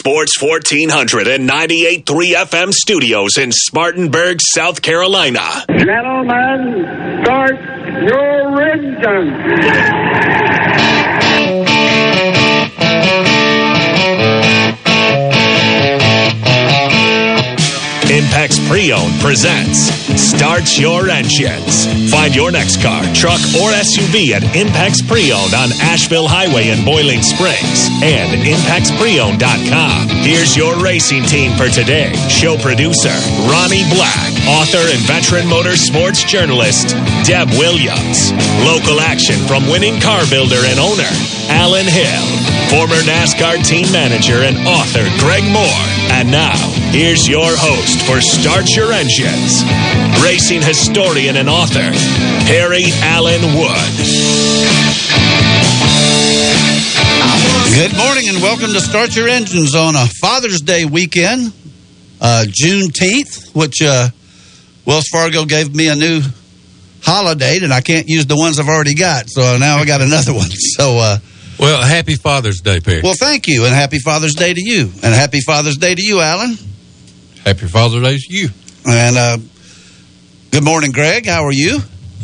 Sports 1400 and 98.3 FM studios in Spartanburg, South Carolina. Gentlemen, start your engines. Impex Pre-Owned presents Start Your Engines. Find your next car, truck, or SUV at Impex Pre-Owned on Asheville Highway in Boiling Springs and ImpexPreowned.com. Here's your racing team for today. Show producer Ronnie Black, author and veteran motorsports journalist Deb Williams. Local action from winning car builder and owner Alan Hill, former NASCAR team manager and author Greg Moore. And now, here's your host for Start Your Engines, racing historian and author, Perry Allen Wood. Good morning and welcome to Start Your Engines on a Father's Day weekend, uh, Juneteenth, which uh, Wells Fargo gave me a new holiday, and I can't use the ones I've already got, so now I got another one. So, uh, Well, happy Father's Day, Perry. well, thank you, and happy Father's Day to you, and happy Father's Day to you, Alan, happy Father's Day to you. and uh, good morning, Greg. How are you?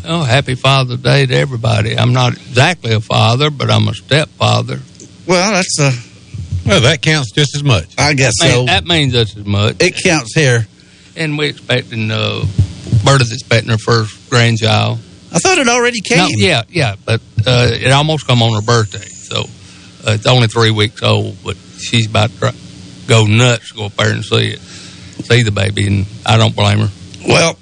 Oh, happy Father's Day to everybody. I'm not exactly a father, but I'm a stepfather. Well, that's uh, Well, that counts just as much. I guess Man, so. that means just as much. It counts here. And we're expecting, uh, Berta's expecting her first grandchild. I thought it already came. No, yeah, yeah, but uh, it almost come on her birthday. So uh, it's only three weeks old, but she's about to go nuts to go up there and see it, see the baby, and I don't blame her. Well,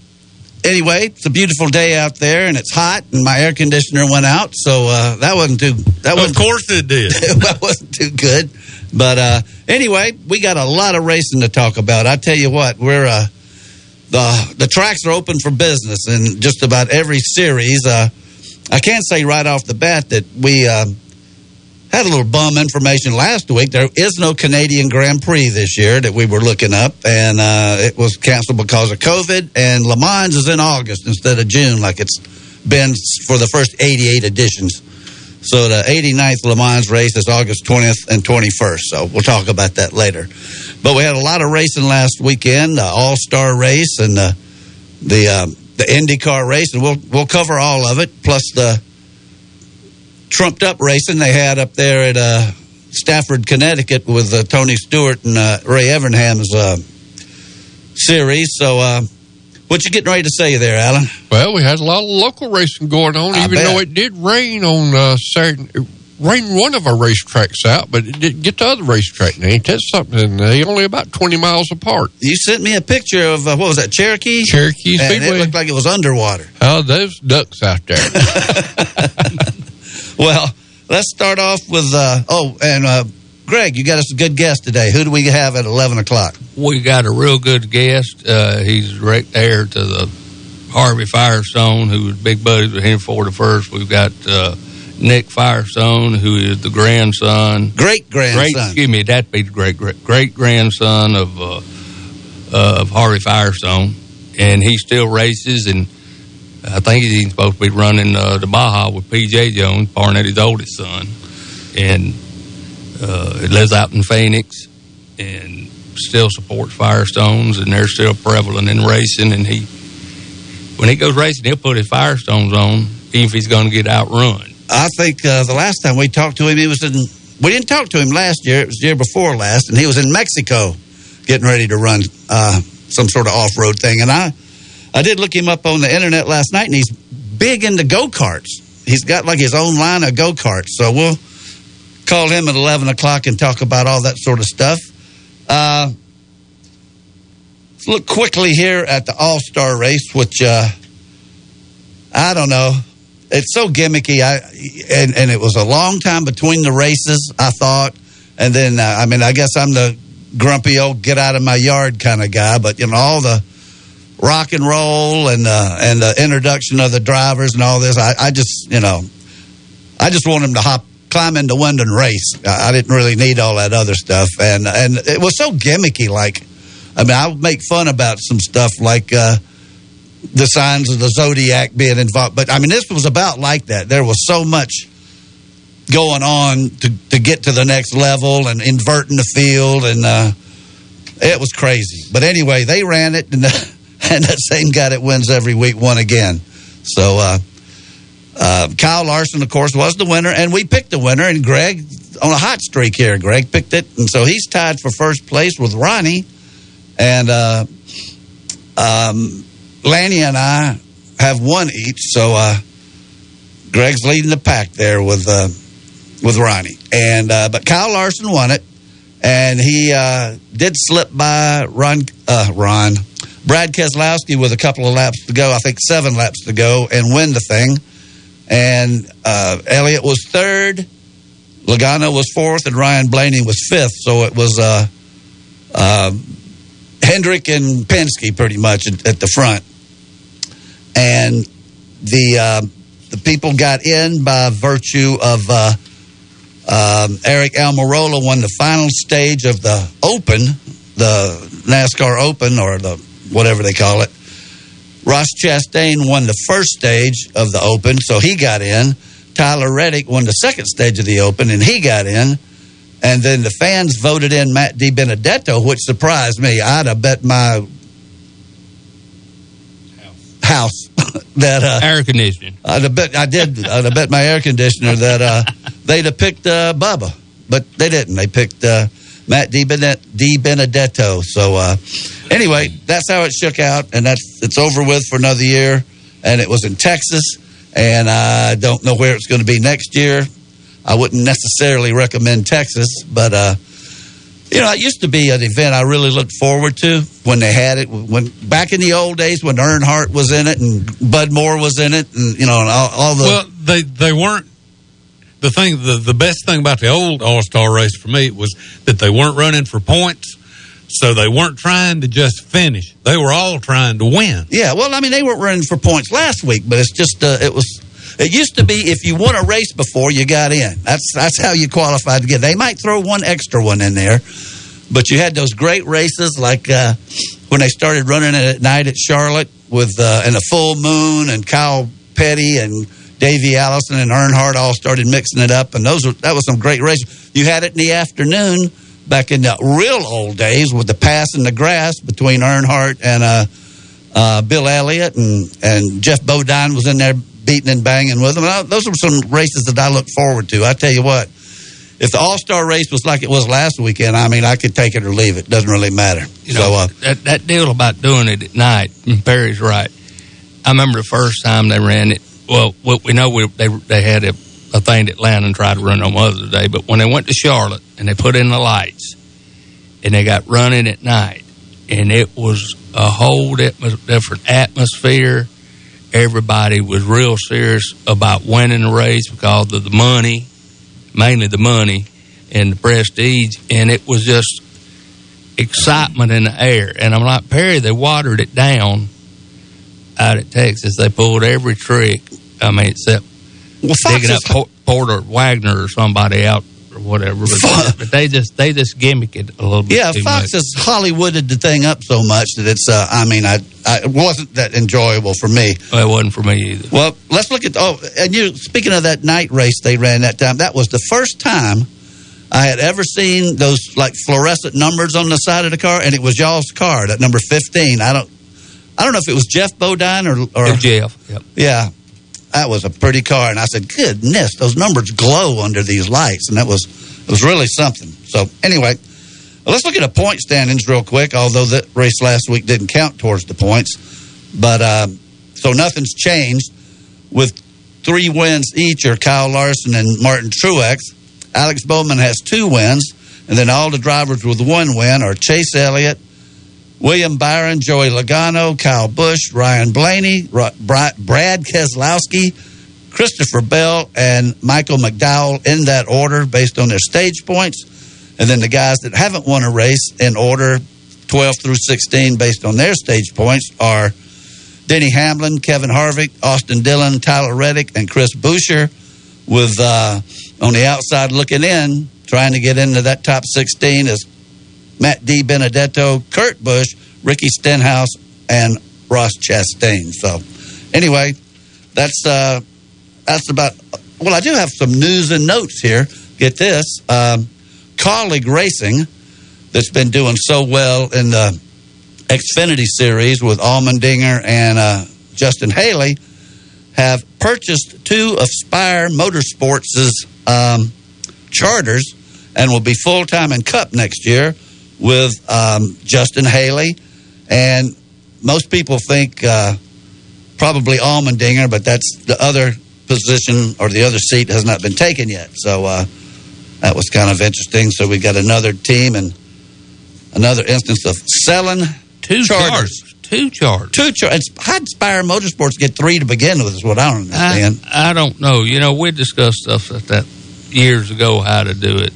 anyway, it's a beautiful day out there, and it's hot, and my air conditioner went out, so uh, that wasn't too. That was of course it did. that wasn't too good. But uh, anyway, we got a lot of racing to talk about. I tell you what, we're uh, the the tracks are open for business in just about every series. Uh, I can't say right off the bat that we uh, had a little bum information last week. There is no Canadian Grand Prix this year that we were looking up, and uh, it was canceled because of COVID. And Le Mans is in August instead of June, like it's been for the first 88 editions. So the 89th Le Mans race is August 20th and 21st. So we'll talk about that later. But we had a lot of racing last weekend, the All Star race and the the um, the IndyCar race, and we'll we'll cover all of it, plus the trumped up racing they had up there at uh, Stafford, Connecticut, with uh, Tony Stewart and uh, Ray Evernham's uh, series. So, uh, what you getting ready to say there, Alan? Well, we had a lot of local racing going on, I even bet. though it did rain on uh, Saturday. It rained one of our racetracks out, but it didn't get the other racetrack. Now, ain't that something? They only about 20 miles apart. You sent me a picture of uh, what was that Cherokee? Cherokee and it looked like it was underwater. Oh, those ducks out there. Well, let's start off with uh, oh, and uh, Greg, you got us a good guest today. Who do we have at eleven o'clock? We got a real good guest. Uh, he's right heir to the Harvey Firestone, who was big buddies with Henry Ford the first. We've got uh, Nick Firestone, who is the grandson. Great Great, grandson. excuse me, that'd be the great great, great grandson of uh, uh, of Harvey Firestone, and he still races, and I think he's supposed to be running uh, the Baja with P.J. Jones, Parnelli's oldest son, and uh, he lives out in Phoenix, and still supports Firestones, and they're still prevalent in racing, and he when he goes racing, he'll put his Firestones on, even if he's going to get outrun. I think uh, the last time we talked to him, he was in. We didn't talk to him last year. It was the year before last, and he was in Mexico, getting ready to run uh, some sort of off road thing. And I, I did look him up on the internet last night, and he's big into go karts. He's got like his own line of go karts. So we'll call him at eleven o'clock and talk about all that sort of stuff. Uh, let's look quickly here at the All Star race, which uh, I don't know. It's so gimmicky. I and and it was a long time between the races. I thought, and then uh, I mean, I guess I'm the grumpy old get out of my yard kind of guy. But you know, all the rock and roll and uh, and the introduction of the drivers and all this. I, I just you know, I just want them to hop climb into window and race. I, I didn't really need all that other stuff, and and it was so gimmicky. Like, I mean, I would make fun about some stuff like. Uh, the signs of the zodiac being involved. But I mean, this was about like that. There was so much going on to, to get to the next level and inverting the field. And uh, it was crazy. But anyway, they ran it, and, and that same guy that wins every week won again. So uh, uh, Kyle Larson, of course, was the winner, and we picked the winner. And Greg, on a hot streak here, Greg picked it. And so he's tied for first place with Ronnie. And uh, um, Lanny and I have one each. So uh, Greg's leading the pack there with uh, with Ronnie. And uh, but Kyle Larson won it, and he uh, did slip by Ron uh, Ron Brad Keselowski with a couple of laps to go. I think seven laps to go, and win the thing. And uh, Elliott was third. Logano was fourth, and Ryan Blaney was fifth. So it was uh, uh, Hendrick and Penske pretty much at, at the front. And the uh, the people got in by virtue of uh, um, Aric Almirola won the final stage of the Open, the NASCAR Open or the whatever they call it. Ross Chastain won the first stage of the Open, so he got in. Tyler Reddick won the second stage of the Open, and he got in. And then the fans voted in Matt DiBenedetto, which surprised me. I'd have bet my house that uh, Air conditioning. I'd have bet I did. I'd have bet my air conditioner that uh, they'd have picked uh, Bubba, but they didn't. They picked uh, Matt DiBenedetto. So uh, anyway, that's how it shook out, and that's it's over with for another year. And it was in Texas, and I don't know where it's going to be next year. I wouldn't necessarily recommend Texas, but uh, you know, it used to be an event I really looked forward to when they had it. When back in the old days when Earnhardt was in it and Bud Moore was in it, and you know, and all, all the Well, they they weren't. The thing, the, the best thing about the old All Star race for me was that they weren't running for points, so they weren't trying to just finish. They were all trying to win. Yeah, well, I mean, they weren't running for points last week, but it's just uh, it was. It used to be if you won a race before, you got in. That's that's how you qualified to get. They might throw one extra one in there, but you had those great races like uh, when they started running it at night at Charlotte with uh, a full moon and Kyle Petty and Davey Allison and Earnhardt all started mixing it up, and those were that was some great races. You had it in the afternoon back in the real old days with the pass in the grass between Earnhardt and uh, uh, Bill Elliott and and Jeff Bodine was in there beating and banging with them. And those were some races that I look forward to. I tell you what, if the All Star race was like it was last weekend, I mean, I could take it or leave it. Doesn't really matter. You know, so uh, that, that deal about doing it at night, Perry's right. I remember the first time they ran it. Well, we, we know we, they they had a, a thing that Landon tried to run on Mother's Day, but when they went to Charlotte and they put in the lights and they got running at night, and it was a whole different atmosphere. Everybody was real serious about winning the race because of the money, mainly the money and the prestige, and it was just excitement in the air. And I'm like, Perry, they watered it down out at Texas. They pulled every trick. I mean, except well, Fox digging up Porter Wagoner or somebody out or whatever. But, but they just they just gimmick it a little bit. Yeah, Fox much. has Hollywooded the thing up so much that it's. Uh, I mean, I, I it wasn't that enjoyable for me. Well, it wasn't for me either. Well, let's look at. Oh, and you speaking of that night race they ran that time. That was the first time I had ever seen those like fluorescent numbers on the side of the car, and it was y'all's car, that number fifteen. I don't. I don't know if it was Jeff Bodine or, or Jeff. Yep. yeah, that was a pretty car. And I said, goodness, those numbers glow under these lights. And that was, it was really something. So anyway, let's look at the point standings real quick, although the race last week didn't count towards the points. But, um, so nothing's changed with three wins each are Kyle Larson and Martin Truex. Alex Bowman has two wins. And then all the drivers with one win are Chase Elliott, William Byron, Joey Logano, Kyle Busch, Ryan Blaney, Ra- Bra- Brad Keselowski, Christopher Bell, and Michael McDowell in that order based on their stage points. And then the guys that haven't won a race in order 12 through 16 based on their stage points are Denny Hamlin, Kevin Harvick, Austin Dillon, Tyler Reddick, and Chris Buescher with uh, on the outside looking in, trying to get into that top 16 is Matt DiBenedetto, Kurt Busch, Ricky Stenhouse, and Ross Chastain. So, anyway, that's uh, that's about well, I do have some news and notes here. Get this. Um, Kaulig Racing, that's been doing so well in the Xfinity series with Allmendinger and uh, Justin Haley, have purchased two of Spire Motorsports' um, charters and will be full time in Cup next year with um, Justin Haley. And most people think uh, probably Allmendinger, but that's the other position or the other seat has not been taken yet. So uh, that was kind of interesting. So we got another team and another instance of selling Two charters. charters. Two charters. Two charters. How'd Spire Motorsports get three to begin with? Is what I don't understand. I, I don't know. You know, we discussed stuff like that years ago how to do it,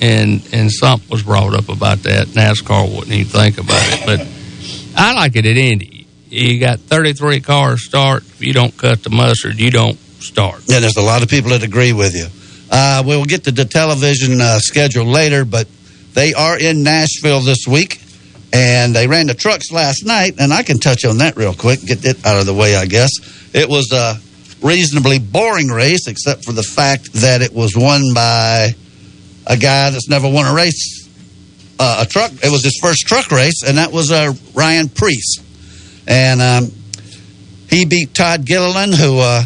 and and something was brought up about that. NASCAR wouldn't even think about it, but I like it at Indy. You got 33 cars start. If you don't cut the mustard, you don't start. Yeah, there's a lot of people that agree with you. Uh, we will get to the television uh, schedule later, but they are in Nashville this week, and they ran the trucks last night, and I can touch on that real quick, get it out of the way, I guess. It was a reasonably boring race, except for the fact that it was won by a guy that's never won a race, uh, a truck. It was his first truck race, and that was uh, Ryan Preece, and um, he beat Todd Gilliland, who. Uh,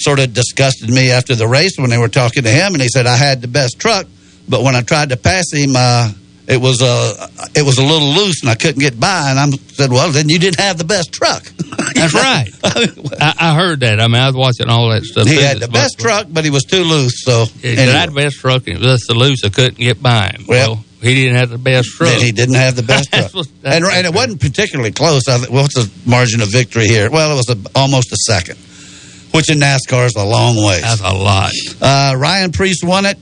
sort of disgusted me after the race when they were talking to him, and he said I had the best truck, but when I tried to pass him, uh, it was uh, it was a little loose and I couldn't get by. And I said, "Well, then you didn't have the best truck." That's right. I, I heard that. I mean, I was watching all that stuff. he too. had the best what- truck, but he was too loose. So Yeah, anyway, had the best truck, and it was the loose. I couldn't get by him. Well, Well, he didn't have the best truck. then he didn't have the best truck, what- and, and it wasn't particularly close. I, what's the margin of victory here? Well, it was a, almost a second, which in NASCAR is a long way. That's a lot. Uh, Ryan Preece won it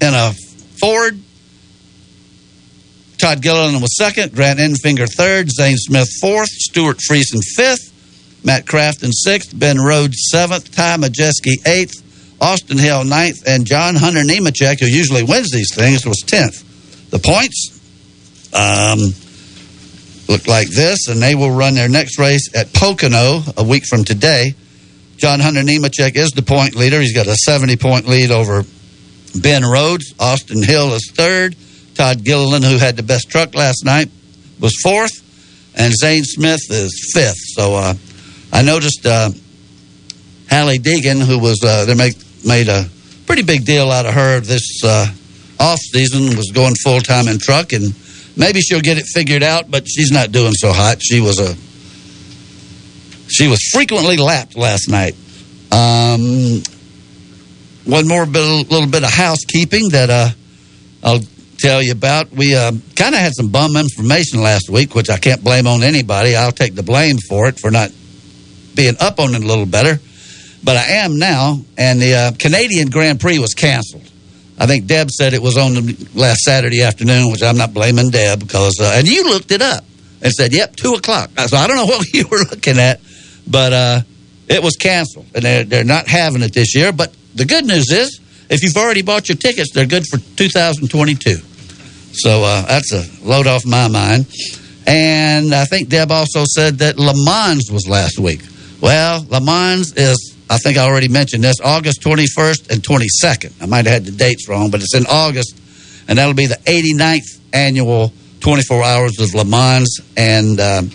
in a Ford. Todd Gilliland was second. Grant Enfinger third. Zane Smith fourth. Stewart Friesen fifth. Matt Crafton sixth. Ben Rhodes seventh. Ty Majeski eighth. Austin Hill ninth. And John Hunter Nemechek, who usually wins these things, was tenth. The points um, look like this, and they will run their next race at Pocono a week from today. John Hunter Nemechek is the point leader. He's got a 70 point lead over Ben Rhodes. Austin Hill is third. Todd Gilliland, who had the best truck last night, was fourth. And Zane Smith is fifth. So uh, I noticed uh, Hailie Deegan, who was, uh, they make, made a pretty big deal out of her this uh, off season, was going full time in truck. And maybe she'll get it figured out, but she's not doing so hot. She was a she was frequently lapped last night. Um, one more bit, little bit of housekeeping that uh, I'll tell you about. We uh, kind of had some bum information last week, which I can't blame on anybody. I'll take the blame for it for not being up on it a little better. But I am now, and the uh, Canadian Grand Prix was canceled. I think Deb said it was on the last Saturday afternoon, which I'm not blaming Deb because, uh, and you looked it up and said, "Yep, two o'clock." So I don't know what you were looking at, but uh, it was canceled, and they're, they're not having it this year. But the good news is, if you've already bought your tickets, they're good for 2022. So uh, that's a load off my mind. And I think Deb also said that Le Mans was last week. Well, Le Mans is, I think I already mentioned this, August 21st and 22nd. I might have had the dates wrong, but it's in August, and that'll be the 89th annual 24 Hours of Le Mans. And um,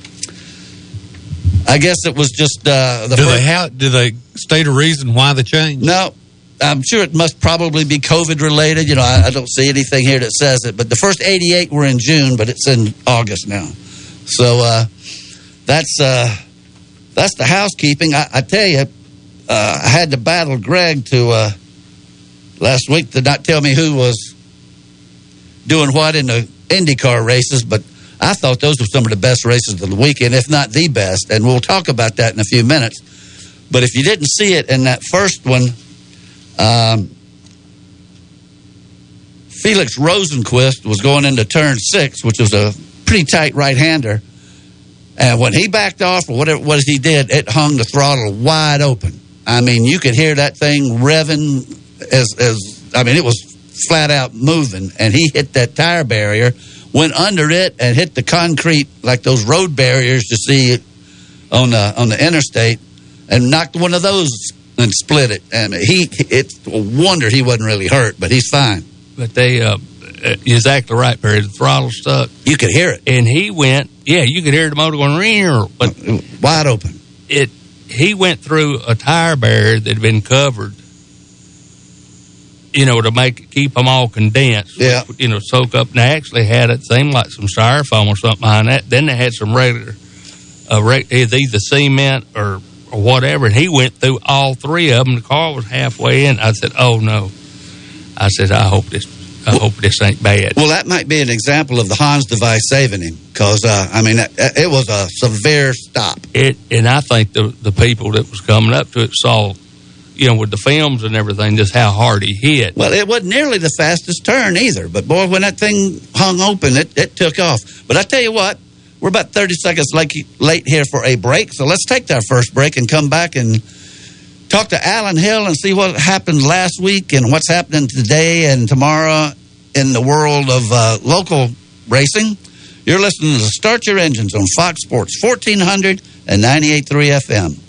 I guess it was just uh, the Do first- they have? Do they state a reason why the change? no, I'm sure it must probably be COVID related. You know, I, I don't see anything here that says it. But the first 88 were in June, but it's in August now. So uh, that's uh, that's the housekeeping. I, I tell you, uh, I had to battle Greg to uh, last week to not tell me who was doing what in the IndyCar races, but I thought those were some of the best races of the weekend, if not the best. And we'll talk about that in a few minutes. But if you didn't see it in that first one, um, Felix Rosenqvist was going into turn six, which was a pretty tight right hander. And when he backed off or whatever it was he did, it hung the throttle wide open. I mean, you could hear that thing revving as, as I mean, it was flat out moving. And he hit that tire barrier, went under it, and hit the concrete like those road barriers you see on the on the interstate, and knocked one of those and split it. And he, it's a wonder he wasn't really hurt, but he's fine. But they, uh, uh, exactly right, Perry. The throttle stuck, You could hear it and he went. Yeah, you could hear the motor going, "Rear," but wide open. it he went through a tire barrier that had been covered you know to make keep them all condensed Yeah. you know soak up and they actually had it seemed like some styrofoam or something behind that then they had some regular uh, re- either cement or, or whatever and he went through all three of them the car was halfway in i said oh no i said i hope this i hope this ain't bad Well, that might be an example of the HANS device saving him because, uh, I mean, it, it was a severe stop. it and I think the the people that was coming up to it saw, you know, with the films and everything, just how hard he hit. Well, it wasn't nearly the fastest turn either, but boy, when that thing hung open, it, it took off. But I tell you what, we're about 30 seconds late, here for a break, so let's take that first break and come back and talk to Alan Hill and see what happened last week and what's happening today and tomorrow in the world of uh, local racing. You're listening to Start Your Engines on Fox Sports 1400 and 98.3 FM.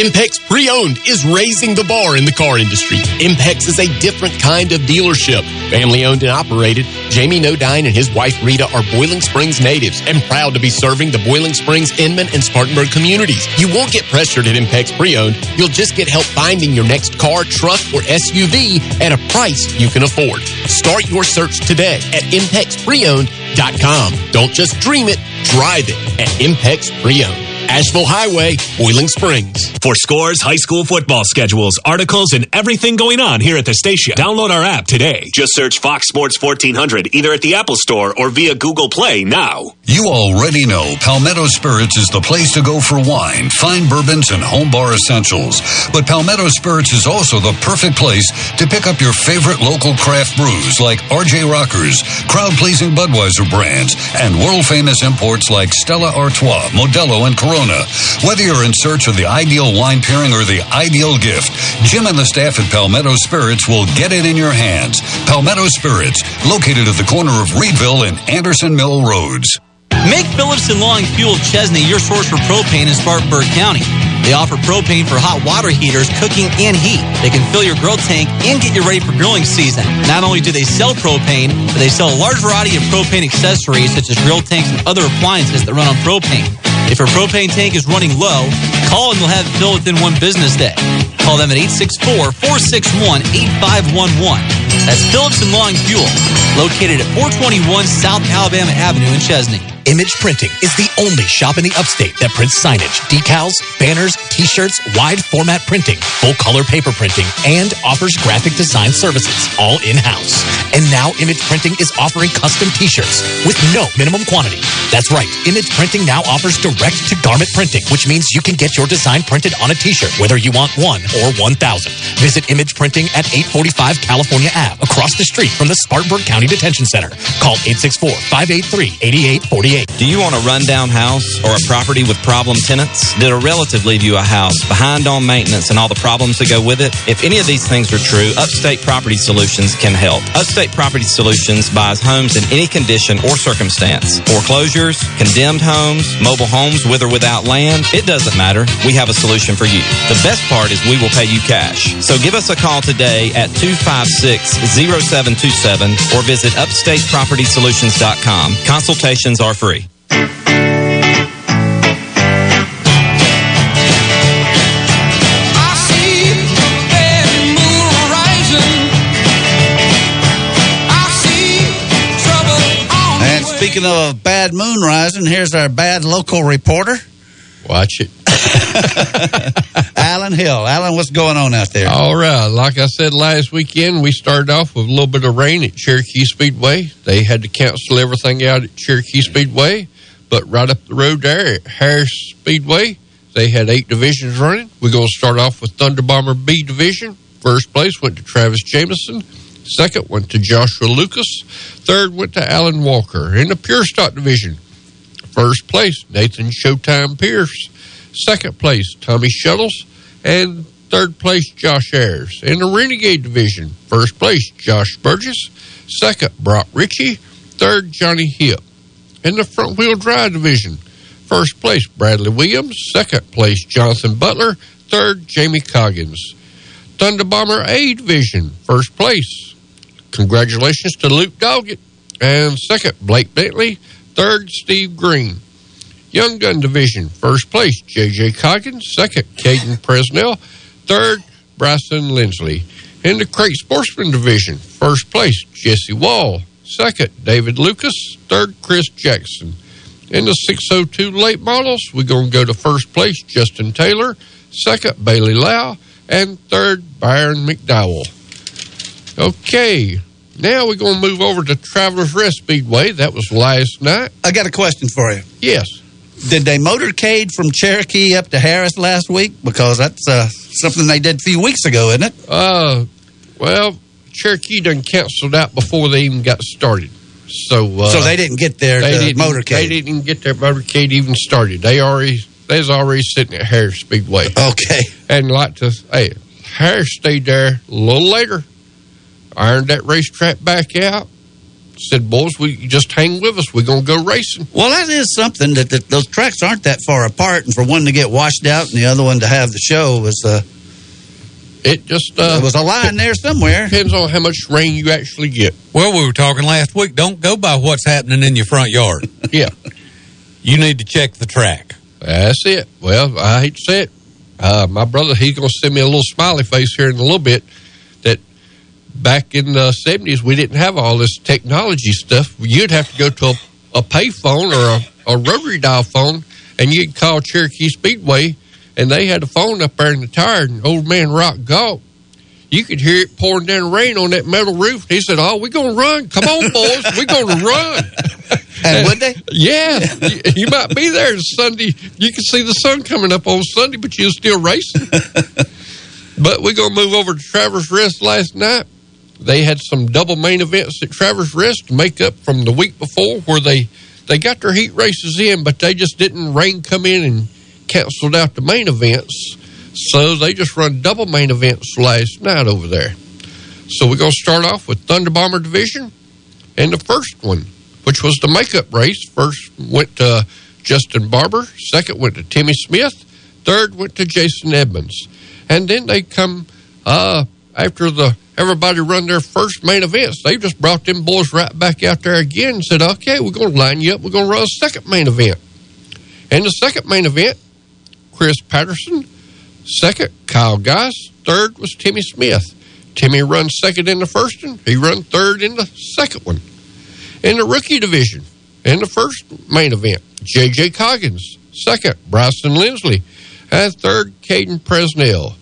Impex Pre-Owned is raising the bar in the car industry. Impex is a different kind of dealership. Family owned and operated, Jamie Nodine and his wife Rita are Boiling Springs natives and proud to be serving the Boiling Springs, Inman, and Spartanburg communities. You won't get pressured at Impex Pre-Owned. You'll just get help finding your next car, truck, or SUV at a price you can afford. Start your search today at ImpexPreowned.com. Don't just dream it, drive it at Impex Pre-Owned. Asheville Highway, Boiling Springs. For scores, high school football schedules, articles, and everything going on here at the station, download our app today. Just search Fox Sports 1400 either at the Apple Store or via Google Play now. You already know Palmetto Spirits is the place to go for wine, fine bourbons, and home bar essentials. But Palmetto Spirits is also the perfect place to pick up your favorite local craft brews like RJ Rockers, crowd pleasing Budweiser brands, and world famous imports like Stella Artois, Modelo, and Corona. Whether you're in search of the ideal wine pairing or the ideal gift, Jim and the staff at Palmetto Spirits will get it in your hands. Palmetto Spirits, located at the corner of Reedville and Anderson Mill Roads. Make Phillips and Long Fuel Chesnee your source for propane in Spartanburg County. They offer propane for hot water heaters, cooking, and heat. They can fill your grill tank and get you ready for grilling season. Not only do they sell propane, but they sell a large variety of propane accessories such as grill tanks and other appliances that run on propane. If your propane tank is running low, call and they'll have it filled within one business day. Call them at 864-461-8511. That's Phillips and Long Fuel, located at 421 South Alabama Avenue in Chesnee. Image Printing is the only shop in the upstate that prints signage, decals, banners, t-shirts, wide format printing, full color paper printing, and offers graphic design services, all in-house. And now Image Printing is offering custom t-shirts with no minimum quantity. That's right, Image Printing now offers direct to garment printing, which means you can get your design printed on a t-shirt, whether you want one or 1,000. Visit Image Printing at 845 California Ave, across the street from the Spartanburg County Detention Center. Call 864-583-8848. Do you own a rundown house or a property with problem tenants? Did a relative leave you a house behind on maintenance and all the problems that go with it? If any of these things are true, Upstate Property Solutions can help. Upstate Property Solutions buys homes in any condition or circumstance. Foreclosures, condemned homes, mobile homes with or without land, it doesn't matter. We have a solution for you. The best part is we will pay you cash. So give us a call today at 256-0727 or visit upstatepropertysolutions.com. Consultations are free. And speaking of a bad moon rising, here's our bad local reporter, Watch it. Alan Hill. Alan, what's going on out there? All right. Like I said last weekend, we started off with a little bit of rain at Cherokee Speedway. They had to cancel everything out at Cherokee Speedway. But right up the road there at Harris Speedway, they had eight divisions running. We're going to start off with Thunder Bomber B division. First place went to Travis Jameson. Second went to Joshua Lucas. Third went to Alan Walker. In the Pure Stock division, first place Nathan Showtime Pierce. Second place Tommy Shuttles. And third place, Josh Ayers. In the Renegade Division, first place, Josh Burgess. Second, Brock Ritchie. Third, Johnny Hill. In the front wheel drive division, first place, Bradley Williams. Second place, Jonathan Butler. Third, Jamie Coggins. Thunder Bomber A division, first place. Congratulations to Luke Doggett. And second, Blake Bentley. Third, Steve Green. Young Gun Division, first place, J.J. Coggins. Second, Caden Presnell. Third, Bryson Lindsley. In the Crate Sportsman Division, first place, Jesse Wall. Second, David Lucas. Third, Chris Jackson. In the 602 late models, we're going to go to first place, Justin Taylor. Second, Bailey Lau. And third, Byron McDowell. Okay, now we're going to move over to Travelers Rest Speedway. That was last night. I got a question for you. Yes. Did they motorcade from Cherokee up to Harris last week? Because that's uh, something they did a few weeks ago, isn't it? Uh, well, Cherokee done canceled out before they even got started. So, uh, so they didn't get their they the didn't, motorcade. They didn't get their motorcade even started. They already they was already sitting at Harris Speedway. Okay. And like to hey, Harris stayed there a little later, ironed that racetrack back out. Said, boys, we just hang with us. We're gonna go racing. Well, that is something that, that those tracks aren't that far apart, and for one to get washed out and the other one to have the show was uh, It just uh, there was a line there somewhere. depends on how much rain you actually get. Well, we were talking last week. Don't go by what's happening in your front yard. Yeah. You need to check the track. That's it. Well, I hate to say it. Uh, my brother, he's going to send me a little smiley face here in a little bit. Back in the seventies, we didn't have all this technology stuff. You'd have to go to a, a pay phone or a, a rotary dial phone, and you'd call Cherokee Speedway, and they had a phone up there in the tire. And old man Rock Galt, you could hear it pouring down rain on that metal roof. He said, "Oh, we're going to run. Come on, boys, we're going to run." And would they? Yeah, you, you might be there Sunday. You can see the sun coming up on Sunday, but you're still racing. but we're going to move over to Travers Rest last night. They had some double main events at Travers Rest to make up from the week before where they, they got their heat races in, but they just didn't rain come in and canceled out the main events. So they just run double main events last night over there. So we're going to start off with Thunder Bomber Division. And the first one, which was the makeup race, first went to Justin Barber, second went to Timmy Smith, third went to Jason Edmonds. And then they come uh, after the everybody run their first main events. They just brought them boys right back out there again and said, okay, we're going to line you up. We're going to run a second main event. And the second main event, Chris Patterson, second, Kyle Goss, third was Timmy Smith. Timmy run second in the first one. He run third in the second one. In the rookie division, in the first main event, J.J. Coggins. Second, Bryson Lindsley. And third, Caden Presnell.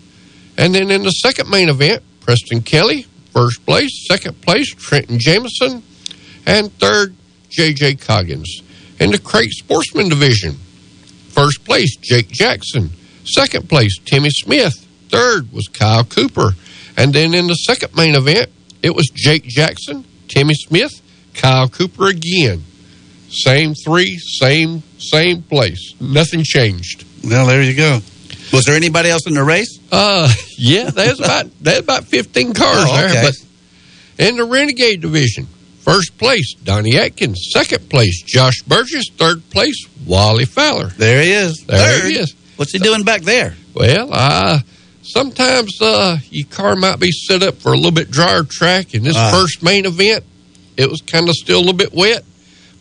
And then in the second main event, Preston Kelly, first place. Second place, Trenton Jameson. And third, J.J. Coggins. In the crate sportsman division, first place, Jake Jackson. Second place, Timmy Smith. Third was Kyle Cooper. And then in the second main event, it was Jake Jackson, Timmy Smith, Kyle Cooper again. Same three, same same place. Nothing changed. Well, there you go. Was there anybody else in the race? Uh, yeah, there's about there's about fifteen cars Oh, okay. there. But in the Renegade division, first place Donnie Atkins, second place Josh Burgess, third place Wally Fowler. There he is. There Third. he is. What's he doing back there? Well, uh, sometimes uh, your car might be set up for a little bit drier track. In this Ah. first main event, it was kind of still a little bit wet.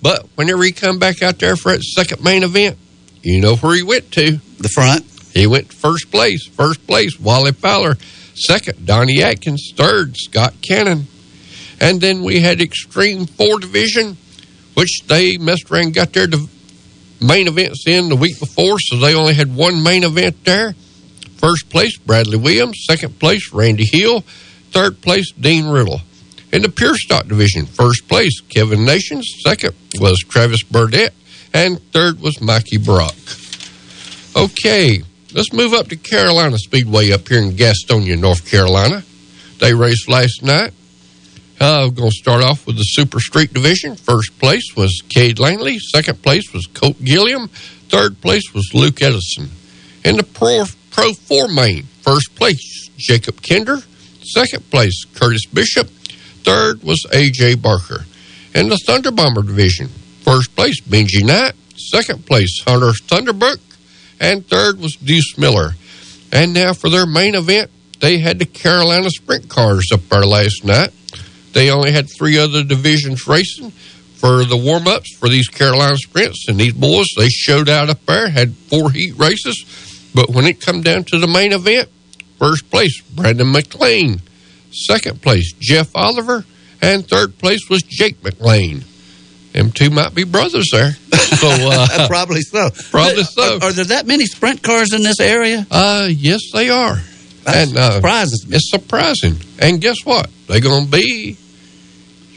But whenever he come back out there for that second main event, you know where he went to. The front. He went first place. First place, Wally Fowler. Second, Donnie Atkins. Third, Scott Cannon. And then we had Extreme 4 Division, which they messed around got their main events in the week before, so they only had one main event there. First place, Bradley Williams. Second place, Randy Hill. Third place, Dean Riddle. In the Pure Stock Division, first place, Kevin Nations. Second was Travis Burdett. And third was Mikey Brock. Okay, let's move up to Carolina Speedway up here in Gastonia, North Carolina. They raced last night. Uh, we're going to start off with the Super Street Division. First place was Cade Langley. Second place was Colt Gilliam. Third place was Luke Edison. In the Pro, Pro 4 main. First place, Jacob Kinder. Second place, Curtis Bishop. Third was A.J. Barker. In the Thunder Bomber division, first place, Benji Knight. Second place, Hunter Thunderbrook. And third was Deuce Miller. And now for their main event, they had the Carolina Sprint Cars up there last night. They only had three other divisions racing for the warm ups for these Carolina Sprints. And these boys, they showed out up there, had four heat races. But when it come down to the main event, first place, Brandon McLean. Second place, Jeff Oliver. And third place was Jake McLean. Them two might be brothers there. So uh, probably so. Probably so. Are, are there that many sprint cars in this area? Uh, yes, they are. That and uh, surprises me. it's surprising. And guess what? They're going to be.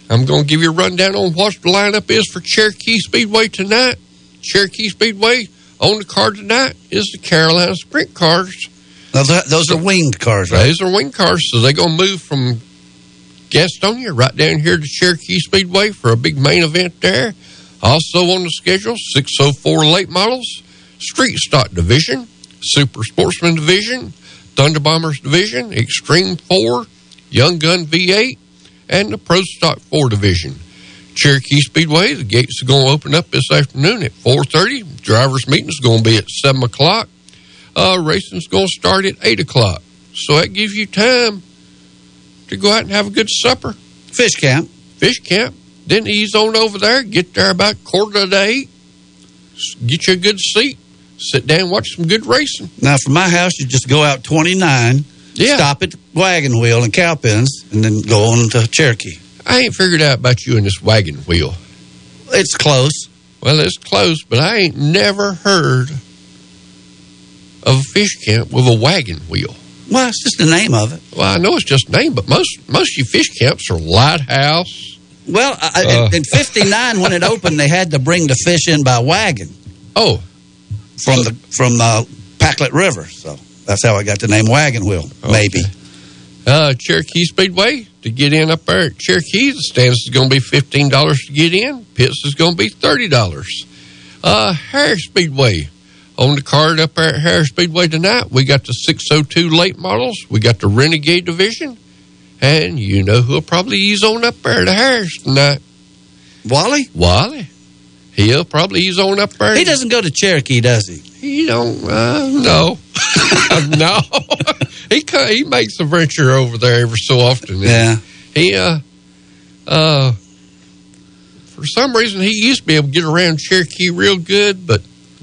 I'm going to give you a rundown on what the lineup is for Cherokee Speedway tonight. Cherokee Speedway on the card tonight is the Carolina Sprint Cars. Those are, those are winged cars, right? Those are wing cars, so they're going to move from Gastonia right down here to Cherokee Speedway for a big main event there. Also on the schedule, 604 late models, Street Stock Division, Super Sportsman Division, Thunder Bombers Division, Extreme 4, Young Gun V8, and the Pro Stock 4 Division. Cherokee Speedway, the gates are going to open up this afternoon at 4.30. Drivers' meeting is going to be at 7 o'clock. Uh, racing's going to start at 8 o'clock. So that gives you time to go out and have a good supper. Fish camp. Fish camp. Then ease on over there, get there about quarter to eight, get you a good seat, sit down, watch some good racing. Now, from my house, you just go out 29, Yeah. stop at Wagon Wheel and Cowpens, and then go on to Cherokee. I ain't figured out about you and this wagon wheel. It's close. Well, it's close, but I ain't never heard of a fish camp with a wagon wheel. Well, it's just the name of it. Well, I know it's just name, but most most of you fish camps are lighthouse. Well, I, Uh. in, in 59, when it opened, they had to bring the fish in by wagon Oh, from the from the Pacolet River. So that's how I got the name Wagon Wheel, maybe. uh, Cherokee Speedway to get in up there at Cherokee. The stands is going to be fifteen dollars to get in. Pits is going to be thirty dollars. Uh, Harris Speedway on the card up there at Harris Speedway tonight. We got the six hundred two late models. We got the Renegade division, and you know who'll probably ease on up there to Harris tonight. Wally? Wally. He'll probably ease on up there. He doesn't go to Cherokee, does he? He don't. Uh, no, no. he he makes a venture over there every so often. Yeah. He uh uh for some reason he used to be able to get around Cherokee real good, but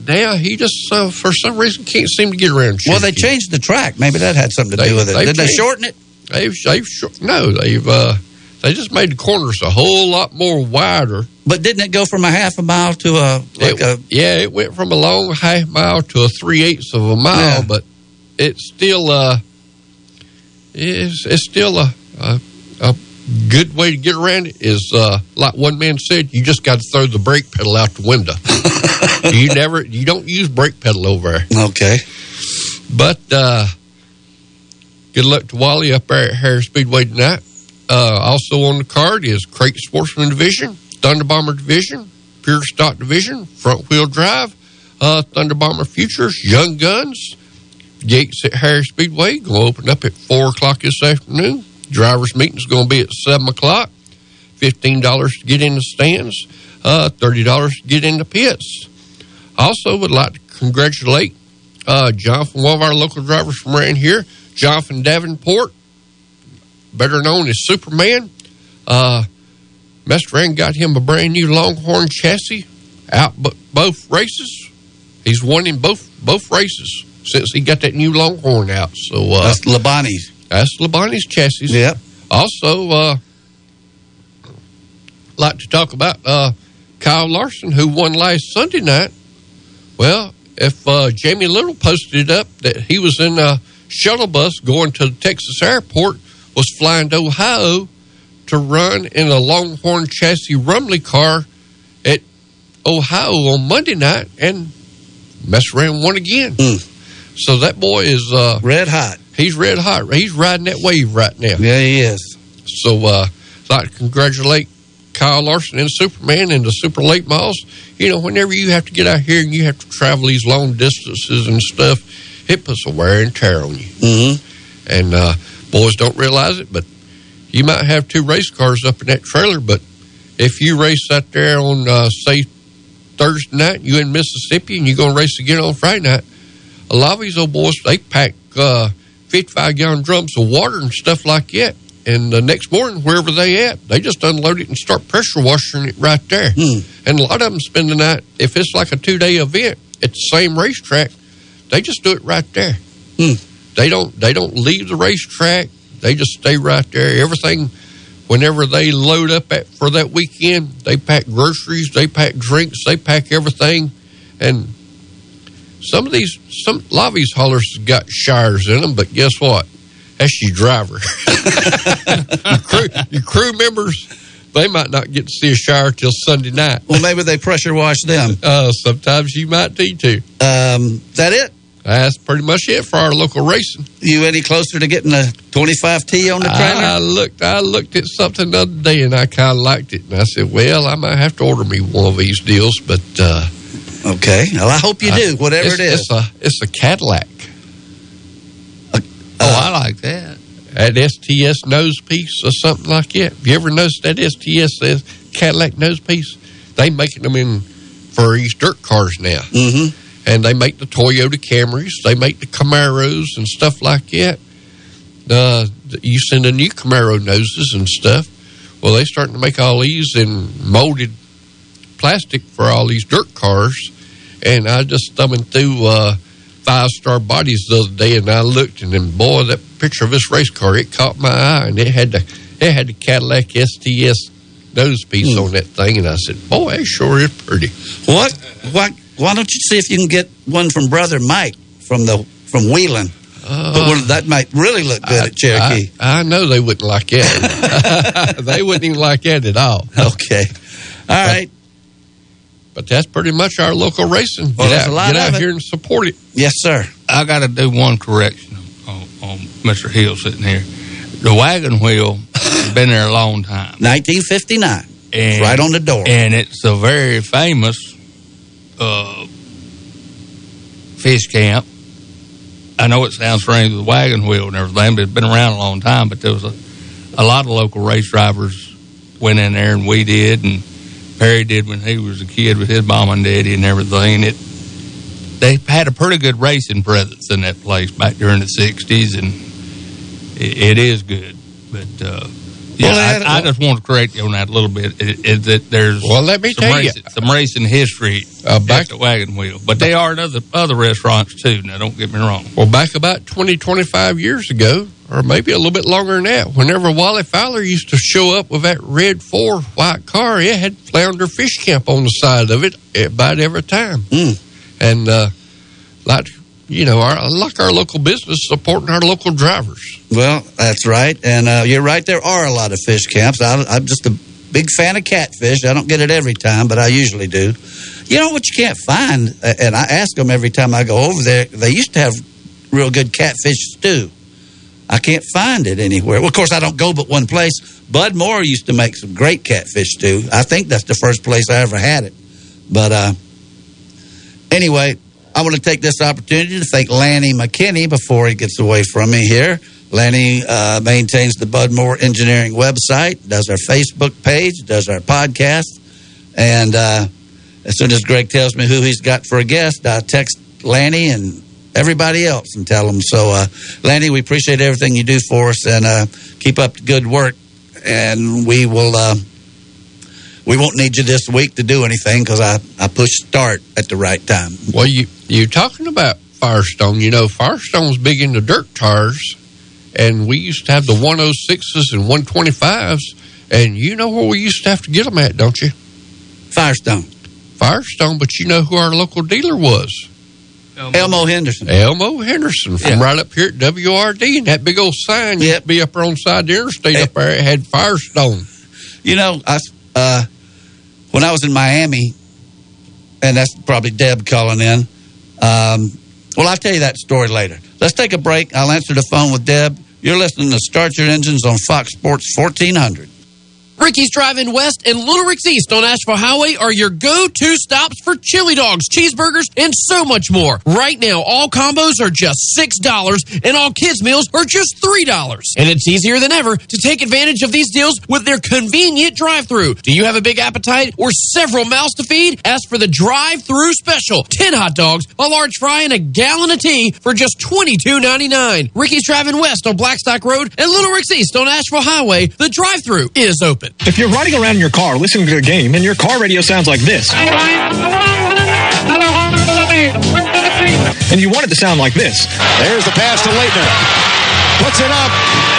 now he just uh, for some reason can't seem to get around. Well, they changed the track. Maybe that had something to They- do with it. Did they shorten it? They've they've short- no they've uh they just made the corners a whole lot more wider. But didn't it go from a half a mile to a like It- a? yeah, it went from a long half mile to a three eighths of a mile, Yeah. but it's still uh, it's, it's still a, a a good way to get around it. Is uh, like one man said, you just got to throw the brake pedal out the window. you never, you don't use brake pedal over there. Okay. But uh, good luck to Wally up there at Harris Speedway tonight. Uh, also on the card is Crate Sportsman Division, Thunder Bomber Division, Pure Stock Division, Front Wheel Drive, uh, Thunder Bomber Futures, Young Guns. Gates at Harris Speedway going to open up at 4 o'clock this afternoon. Drivers' meeting is going to be at 7 o'clock. $15 to get in the stands, uh, $30 to get in the pits. Also, would like to congratulate uh, Jonathan, one of our local drivers from around here, Jonathan Davenport, better known as Superman. Uh, messed around got him a brand new Longhorn chassis out b- both races. He's won in both both races since he got that new Longhorn out. So uh, That's Labani's. That's Labani's chassis. Yep. Also, uh, like to talk about uh, Kyle Larson, who won last Sunday night. Well, if uh, Jamie Little posted up that he was in a shuttle bus going to the Texas airport, was flying to Ohio to run in a Longhorn chassis Rumley car at Ohio on Monday night and messed around won again. So that boy is uh, Red hot. He's red hot. He's riding that wave right now. Yeah, he is. So uh I'd like to congratulate Kyle Larson and Superman and the Super Late Miles. You know, whenever you have to get out here and you have to travel these long distances and stuff, it puts a wear and tear on you. Mm-hmm. And uh, boys don't realize it, but you might have two race cars up in that trailer, but if you race out there on, uh, say, Thursday night, you in Mississippi, and you're going to race again on Friday night, a lot of these old boys, they pack uh, 55 gallon drums of water and stuff like that. And the next morning, wherever they at, they just unload it and start pressure washing it right there. Hmm. And a lot of them spend the night, if it's like a two day event at the same racetrack, they just do it right there. Hmm. They don't they don't leave the racetrack. They just stay right there. Everything whenever they load up at, for that weekend, they pack groceries, they pack drinks, they pack everything. And some of these some a lot of these haulers got shires in them, but guess what? That's your driver. your, crew, your crew members, they might not get to see a shower till Sunday night. Well, maybe they pressure wash them. Uh, sometimes you might need to. Um, that it? That's pretty much it for our local racing. You any closer to getting a 25T on the trailer? I looked. I looked at something the other day, and I kind of liked it. And I said, "Well, I might have to order me one of these deals." But uh, okay, well, I hope you do. Whatever it's, it is, it's a it's a Cadillac. oh, I like that. That STS nose piece or something like that. Have you ever noticed that STS says Cadillac nose piece? They making them in for these dirt cars now. Mm-hmm. and they make the Toyota Camrys, they make the Camaros and stuff like that. Uh, you send the new Camaro noses and stuff. Well, they starting to make all these in molded plastic for all these dirt cars. And I just thumbing through uh, five star bodies the other day, and I looked, and then boy, that picture of this race car it caught my eye, and it had the it had the Cadillac STS nose piece on that thing, and I said, "Boy, it sure is pretty." What? Why? Why don't you see if you can get one from Brother Mike from the from Wheeling? but one, that might really look good at Cherokee. I, I know they wouldn't like that. they wouldn't even like that at all. Okay. All right. But that's pretty much our local racing. Well, get out, a lot get of out it. here and support it. Yes, sir. I got to do one correction on, on Mr. Hill sitting here. The wagon wheel has been there a long time. 1959. And, right on the door. And it's a very famous uh, fish camp. I know it sounds strange with the wagon wheel and everything, but it's been around a long time. But there was a, a lot of local race drivers went in there, and we did, and Perry did when he was a kid with his mom and daddy and everything. It they had a pretty good racing presence in that place back during the '60s, and it, it is good. But uh, yeah, Well, they had- I, I just want to correct you on that a little bit. It, it, that there's Well, let me some tell you. racing, some racing history Uh, back- at the wagon wheel, but they are in other other restaurants too. Now, don't get me wrong. Well, back about 20, 25 years ago, or maybe a little bit longer than that, whenever Wally Fowler used to show up with that red four white car, it had Flounder Fish Camp on the side of it about every time. Mm. And, uh, like, you know, our, like our local business supporting our local drivers. Well, that's right. And uh, you're right. There are a lot of fish camps. I, I'm just a big fan of catfish. I don't get it every time, but I usually do. You know what you can't find? And I ask them every time I go over there. They used to have real good catfish stew. I can't find it anywhere. Well, of course, I don't go but one place. Bud Moore used to make some great catfish stew. I think that's the first place I ever had it. But uh, anyway, I want to take this opportunity to thank Lanny McKinney before he gets away from me here. Lanny uh, maintains the Bud Moore Engineering website, does our Facebook page, does our podcast, and uh, as soon as Greg tells me who he's got for a guest, I text Lanny and everybody else and tell them. So, uh, Lanny, we appreciate everything you do for us, and uh, keep up the good work. And we will. Uh, we won't need you this week to do anything because I, I pushed start at the right time. Well, you you talking about Firestone? You know, Firestone's big into dirt tires, and we used to have the 106s and 125s, and you know where we used to have to get them at, don't you? Firestone. Firestone, but you know who our local dealer was? Elmo Henderson. Elmo Henderson from Yeah. right up here at WRD, and that big old sign used to be up on the side of the interstate up there. It had Firestone. You know, I uh, when I was in Miami, and that's probably Deb calling in. Um, well, I'll tell you that story later. Let's take a break. I'll answer the phone with Deb. You're listening to Start Your Engines on Fox Sports 1400. Ricky's Drive-In West and Little Rick's East on Asheville Highway are your go-to stops for chili dogs, cheeseburgers, and so much more. Right now, all combos are just $6 and all kids meals are just $3. And it's easier than ever to take advantage of these deals with their convenient drive-through. Do you have a big appetite or several mouths to feed? Ask for the drive-through special. 10 hot dogs, a large fry, and a gallon of tea for just $22.99. Ricky's Drive-In West on Blackstock Road and Little Rick's East on Asheville Highway. The drive-through is open. If you're riding around in your car listening to a game and your car radio sounds like this, and you want it to sound like this, There's the pass to Leitner. Puts it up.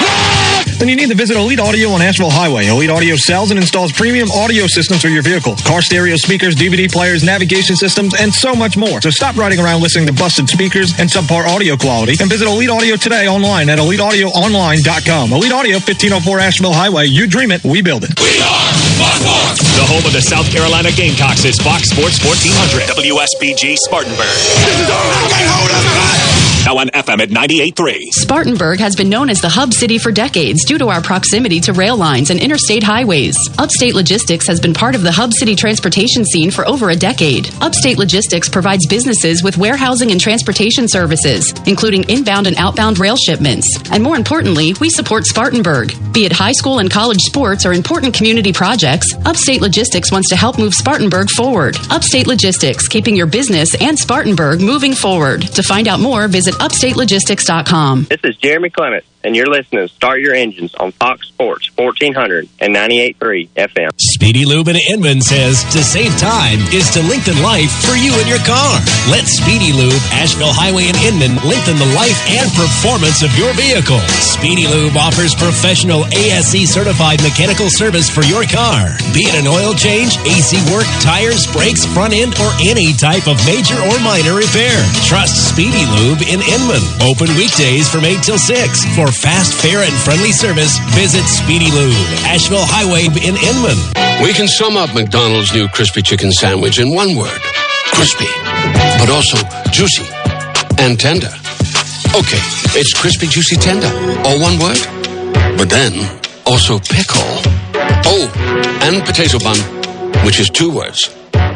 Then you need to visit Elite Audio on Asheville Highway. Elite Audio sells and installs premium audio systems for your vehicle, car stereo speakers, DVD players, navigation systems, and so much more. So stop riding around listening to busted speakers and subpar audio quality and visit Elite Audio today online at eliteaudioonline.com. Elite Audio, 1504 Asheville Highway. You dream it, we build it. We are Buckhorns! The home of the South Carolina Gamecocks is Fox Sports 1400 WSBG Spartanburg. Now on FM at 98.3. Spartanburg has been known as the hub city for decades due to our proximity to rail lines and interstate highways. Upstate Logistics has been part of the hub city transportation scene for over a decade. Upstate Logistics provides businesses with warehousing and transportation services, including inbound and outbound rail shipments. And more importantly, we support Spartanburg. Be it high school and college sports or important community projects, Upstate Logistics wants to help move Spartanburg forward. Upstate Logistics, keeping your business and Spartanburg moving forward. To find out more, visit upstatelogistics.com. This is Jeremy Clement, and you're listening to Start Your Engines on Fox Sports 1400 and 98.3 FM. Speedy Lube in Inman says to save time is to lengthen life for you and your car. Let Speedy Lube, Asheville Highway and Inman lengthen the life and performance of your vehicle. Speedy Lube offers professional ASE certified mechanical service for your car. Be it an oil change, AC work, tires, brakes, front end, or any type of major or minor repair. Trust Speedy Lube in Inman. Open weekdays from 8 till 6. For fast, fair, and friendly service, visit Speedy Lube, Asheville Highway in Inman. We can sum up McDonald's new crispy chicken sandwich in one word crispy, but also juicy and tender. Okay, it's crispy, juicy, tender, all one word. But then also pickle. Oh, and potato bun, which is two words.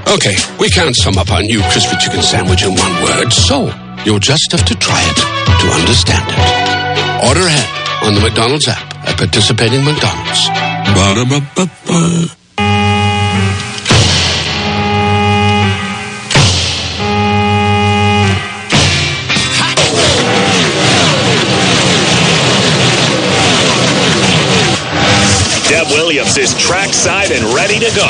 Okay, we can't sum up our new crispy chicken sandwich in one word, so you'll just have to try it to understand it. Order ahead on the McDonald's app at participating McDonald's. Ba-da-ba-ba-ba. Deb Williams is trackside and ready to go.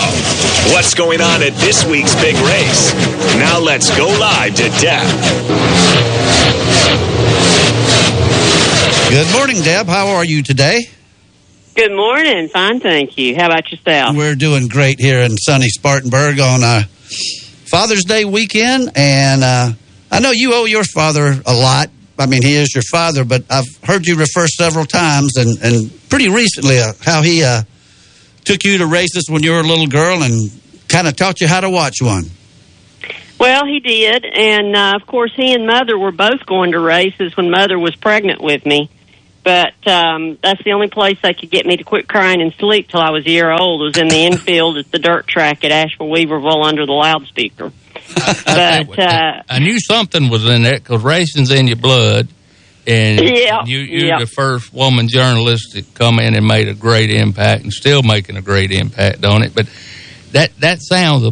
What's going on at this week's big race? Now let's go live to Deb. Good morning, Deb. How are you today? Good morning. Fine, thank you. How about yourself? We're doing great here in sunny Spartanburg on uh, Father's Day weekend, and uh, I know you owe your father a lot. I mean, he is your father, but I've heard you refer several times, and, and pretty recently, uh, how he uh, took you to races when you were a little girl and kind of taught you how to watch one. Well, he did, and uh, of course, he and Mother were both going to races when Mother was pregnant with me. But um, that's the only place they could get me to quit crying and sleep till I was a year old. Was in the infield at the dirt track at Asheville Weaverville under the loudspeaker. But uh, I knew something was in there because racing's in your blood. And Yeah, you, you're yeah. the first woman journalist that come in and made a great impact, and still making a great impact on it. But that that sounds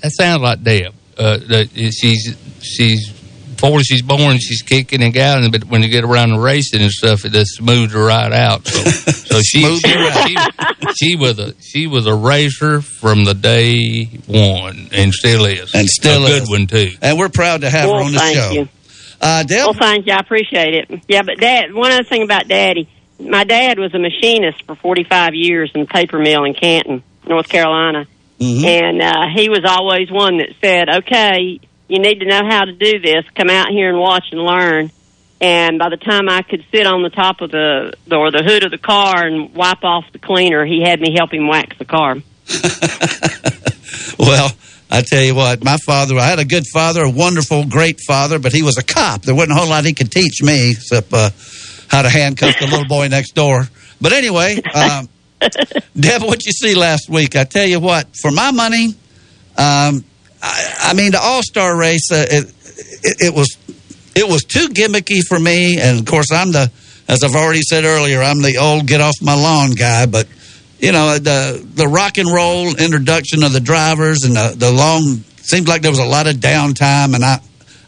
that sounds like Deb. Uh, that she's she's before she's born, she's kicking and galloping, but when you get around the racing and stuff, it just smooths her right out. So, so she, she, her she, she was a she was a racer from the day one, and still is, And still a good one too. And we're proud to have well, her on the thank show. you. Uh, Deb? Well, thank you. I appreciate it. Yeah, but Dad, one other thing about Daddy, my dad was a machinist for 45 years in a paper mill in Canton, North Carolina. Mm-hmm. And uh, he was always one that said, okay, you need to know how to do this. Come out here and watch and learn. And by the time I could sit on the top of the, or the hood of the car and wipe off the cleaner, he had me help him wax the car. Well, I tell you what, my father, I had a good father, a wonderful, great father, but he was a cop. There wasn't a whole lot he could teach me except uh, how to handcuff the little boy next door. But anyway, um, Deb, what you see last week? I tell you what, for my money, um, I, I mean the All Star race, uh, it, it, it was it was too gimmicky for me, and of course I'm the, as I've already said earlier, I'm the old get off my lawn guy, but. You know the the rock and roll introduction of the drivers and the, the long seems like there was a lot of downtime. And I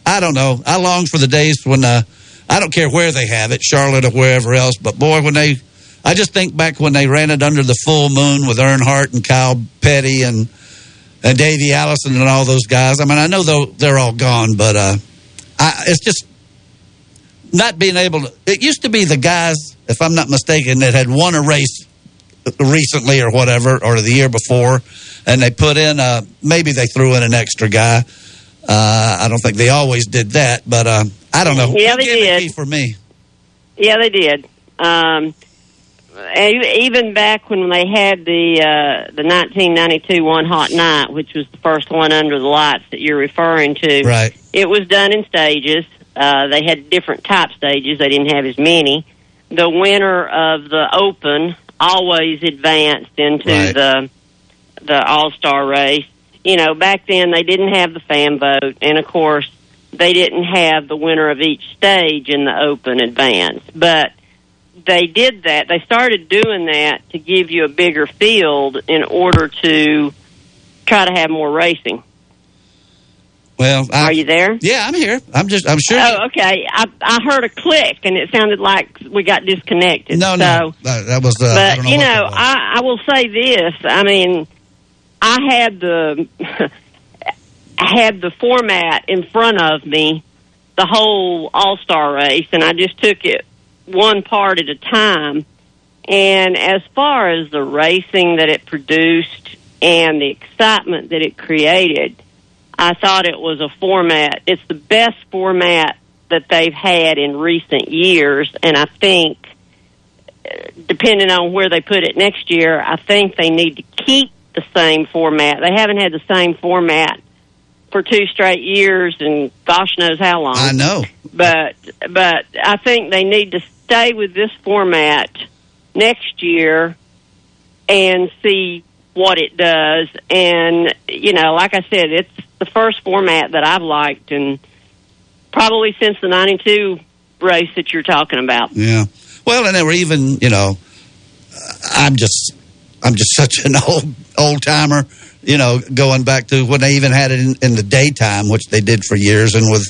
I don't know. I long for the days when uh, I don't care where they have it Charlotte or wherever else. But boy when they I just think back when they ran it under the full moon with Earnhardt and Kyle Petty and and Davey Allison and all those guys. I mean, I know they're all gone, but uh, I, it's just not being able to. It used to be the guys, if I'm not mistaken, that had won a race recently or whatever, or the year before, and they put in uh, maybe they threw in an extra guy. Uh, I don't think they always did that, but uh, I don't know. Yeah, they did. For me, Yeah, they did. Um, even back when they had the uh, the 1992 One Hot Night, which was the first one under the lights that you're referring to, right? It was done in stages. Uh, they had different type stages. They didn't have as many. The winner of the Open always advanced into Right. the the All Star race. You know, back then they didn't have the fan vote, and of course they didn't have the winner of each stage in the Open advance. But they did that. They started doing that to give you a bigger field in order to try to have more racing. Well, I, Are you there? Yeah, I'm here. I'm just. I'm sure. Oh, okay. I I heard a click, and it sounded like we got disconnected. no, so, no, that, that was. Uh, but know you know. I, I will say this. I mean, I had the I had the format in front of me, the whole All Star race, and I just took it one part at a time. And as far as the racing that it produced and the excitement that it created, I thought it was a format. It's the best format that they've had in recent years, and I think uh, depending on where they put it next year, I think they need to keep the same format. They haven't had the same format for two straight years, and gosh knows how long. I know. But but I think they need to stay with this format next year and see what it does. And you know, like I said, it's the first format that I've liked, and probably since the '92 race that you're talking about. Yeah. Well, and they were even, you know, I'm just, I'm just such an old old timer. You know, going back to when they even had it in, in the daytime, which they did for years, and with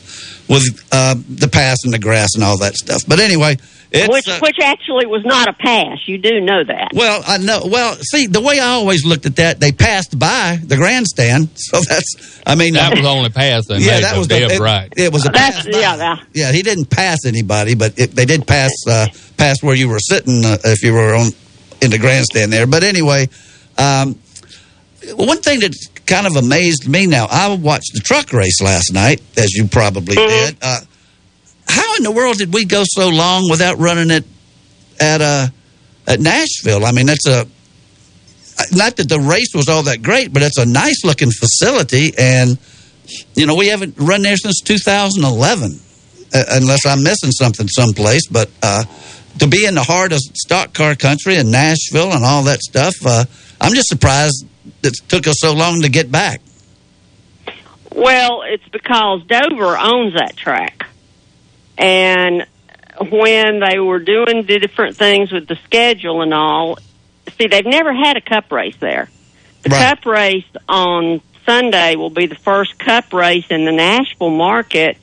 with uh, the pass and the grass and all that stuff. But anyway, it's which uh, which actually was not a pass. You do know that. well, I know. Well, see, the way I always looked at that, they passed by the grandstand, so that's. I mean, That was the only pass they yeah, made. that was the, it, right. It was a That's pass by. yeah, yeah. Yeah, he didn't pass anybody, but it, they did pass uh, past where you were sitting uh, if you were on in the grandstand there. But anyway, um, one thing that kind of amazed me now, I watched the truck race last night, as you probably did. Uh, how in the world did we go so long without running it at uh, at Nashville? I mean, that's a not that the race was all that great, but it's a nice looking facility, and you know we haven't run there since 2011, uh, unless I'm missing something someplace. But uh, to be in the heart of stock car country and Nashville and all that stuff, uh, I'm just surprised it took us so long to get back. Well, it's because Dover owns that track. And when they were doing the different things with the schedule and all, see, they've never had a cup race there. The cup race on Sunday will be the first cup race in the Nashville market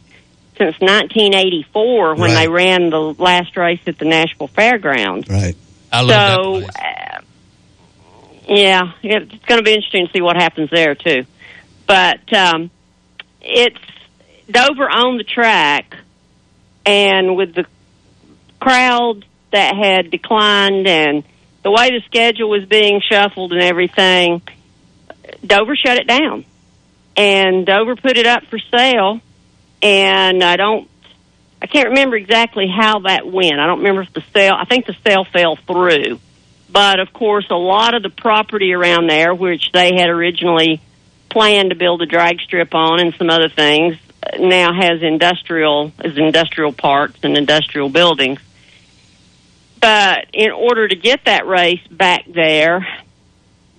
since 1984 when Right. they ran the last race at the Nashville Fairgrounds. Right. I love so, that place. Yeah, it's going to be interesting to see what happens there too. But um, it's Dover owned the track, and with the crowd that had declined and the way the schedule was being shuffled and everything, Dover shut it down. And Dover put it up for sale, and I don't I can't remember exactly how that went. I don't remember if the sale, I think the sale fell through. But of course, a lot of the property around there, which they had originally planned to build a drag strip on and some other things, now has industrial, as industrial parks and industrial buildings. But in order to get that race back there,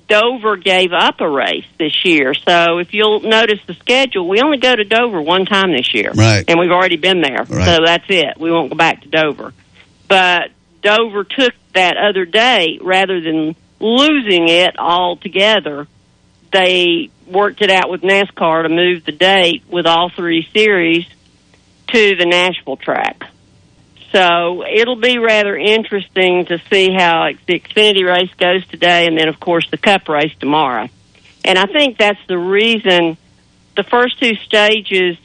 Dover gave up a race this year. So if you'll notice the schedule, we only go to Dover one time this year. Right. And we've already been there. Right. So that's it. We won't go back to Dover. But Dover took that other day rather than losing it altogether. They worked it out with NASCAR to move the date with all three series to the Nashville track. So it'll be rather interesting to see how the Xfinity race goes today, and then of course the Cup race tomorrow. And I think that's the reason the first two stages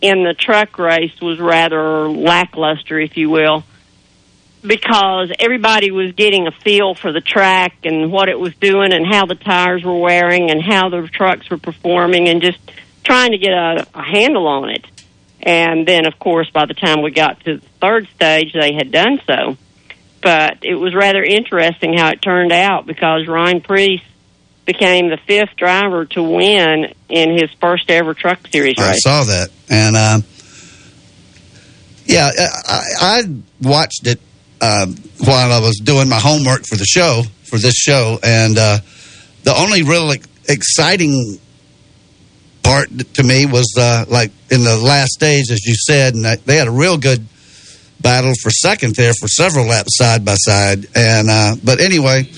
in the truck race was rather lackluster, if you will, because everybody was getting a feel for the track and what it was doing and how the tires were wearing and how the trucks were performing and just trying to get a, a handle on it. And then, of course, by the time we got to the third stage, they had done so. But it was rather interesting how it turned out because Ryan Preece became the fifth driver to win in his first ever Truck Series race. I saw that, and um, yeah, I, I watched it um, while I was doing my homework for the show for this show, and uh, the only real exciting part to me was uh, like in the last stage, as you said, and they had a real good battle for second there for several laps side by side, and uh, but anyway.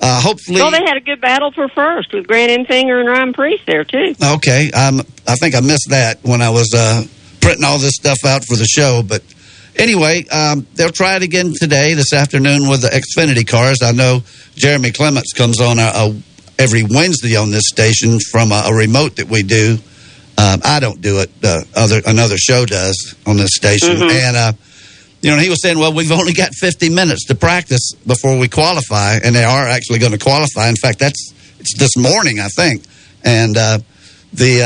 Uh, hopefully, Well, they had a good battle for first with Grant Enfinger and Ryan Preece there too. Okay, um, I think I missed that when I was uh, printing all this stuff out for the show. But anyway, um, they'll try it again today, this afternoon, with the Xfinity cars. I know Jeremy Clements comes on a, a, every Wednesday on this station from a, a remote that we do. Um, I don't do it; uh, other another show does on this station, Mhm. and. Uh, you know, he was saying, well, we've only got 50 minutes to practice before we qualify, and they are actually going to qualify. In fact, that's it's this morning, I think. And uh, the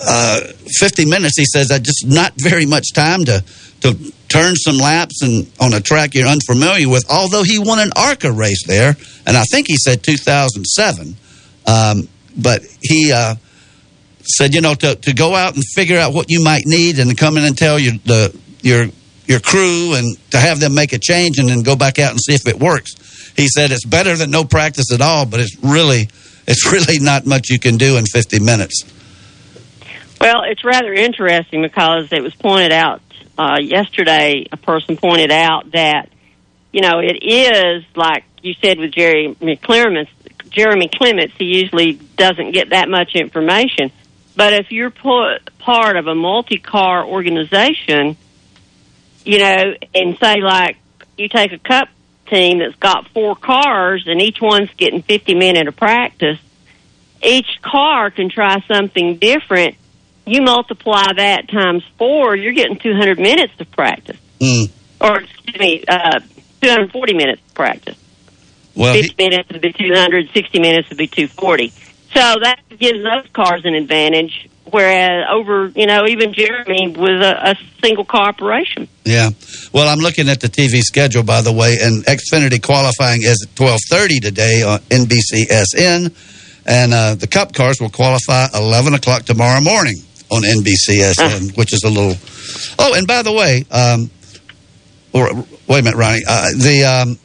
uh, uh, 50 minutes, he says, that just not very much time to to turn some laps and on a track you're unfamiliar with. Although he won an ARCA race there, and I think he said 2007. Um, but he uh, said, you know, to, to go out and figure out what you might need and come in and tell your the your your crew and to have them make a change and then go back out and see if it works. He said it's better than no practice at all, but it's really it's really not much you can do in 50 minutes. Well, it's rather interesting because it was pointed out uh, yesterday. A person pointed out that you know it is like you said with Jerry Clements. Jeremy Clements, he usually doesn't get that much information. But if you're put part of a multi-car organization, you know, and say like you take a cup team that's got four cars and each one's getting 50 minutes of practice, each car can try something different. You multiply that times four, you're getting 200 minutes of practice. Mm. Or, excuse me, uh, 240 minutes of practice. Well, 50 minutes would be 200, 60 minutes would be 240. So that gives those cars an advantage, whereas over, you know, even Jeremy with a, a single car operation. Yeah. Well, I'm looking at the TV schedule, by the way, and Xfinity qualifying is at 12:30 today on NBCSN, and uh, the Cup cars will qualify 11 o'clock tomorrow morning on NBCSN, which is a little. Oh, and by the way, um, or wait a minute, Ronnie, uh, the um,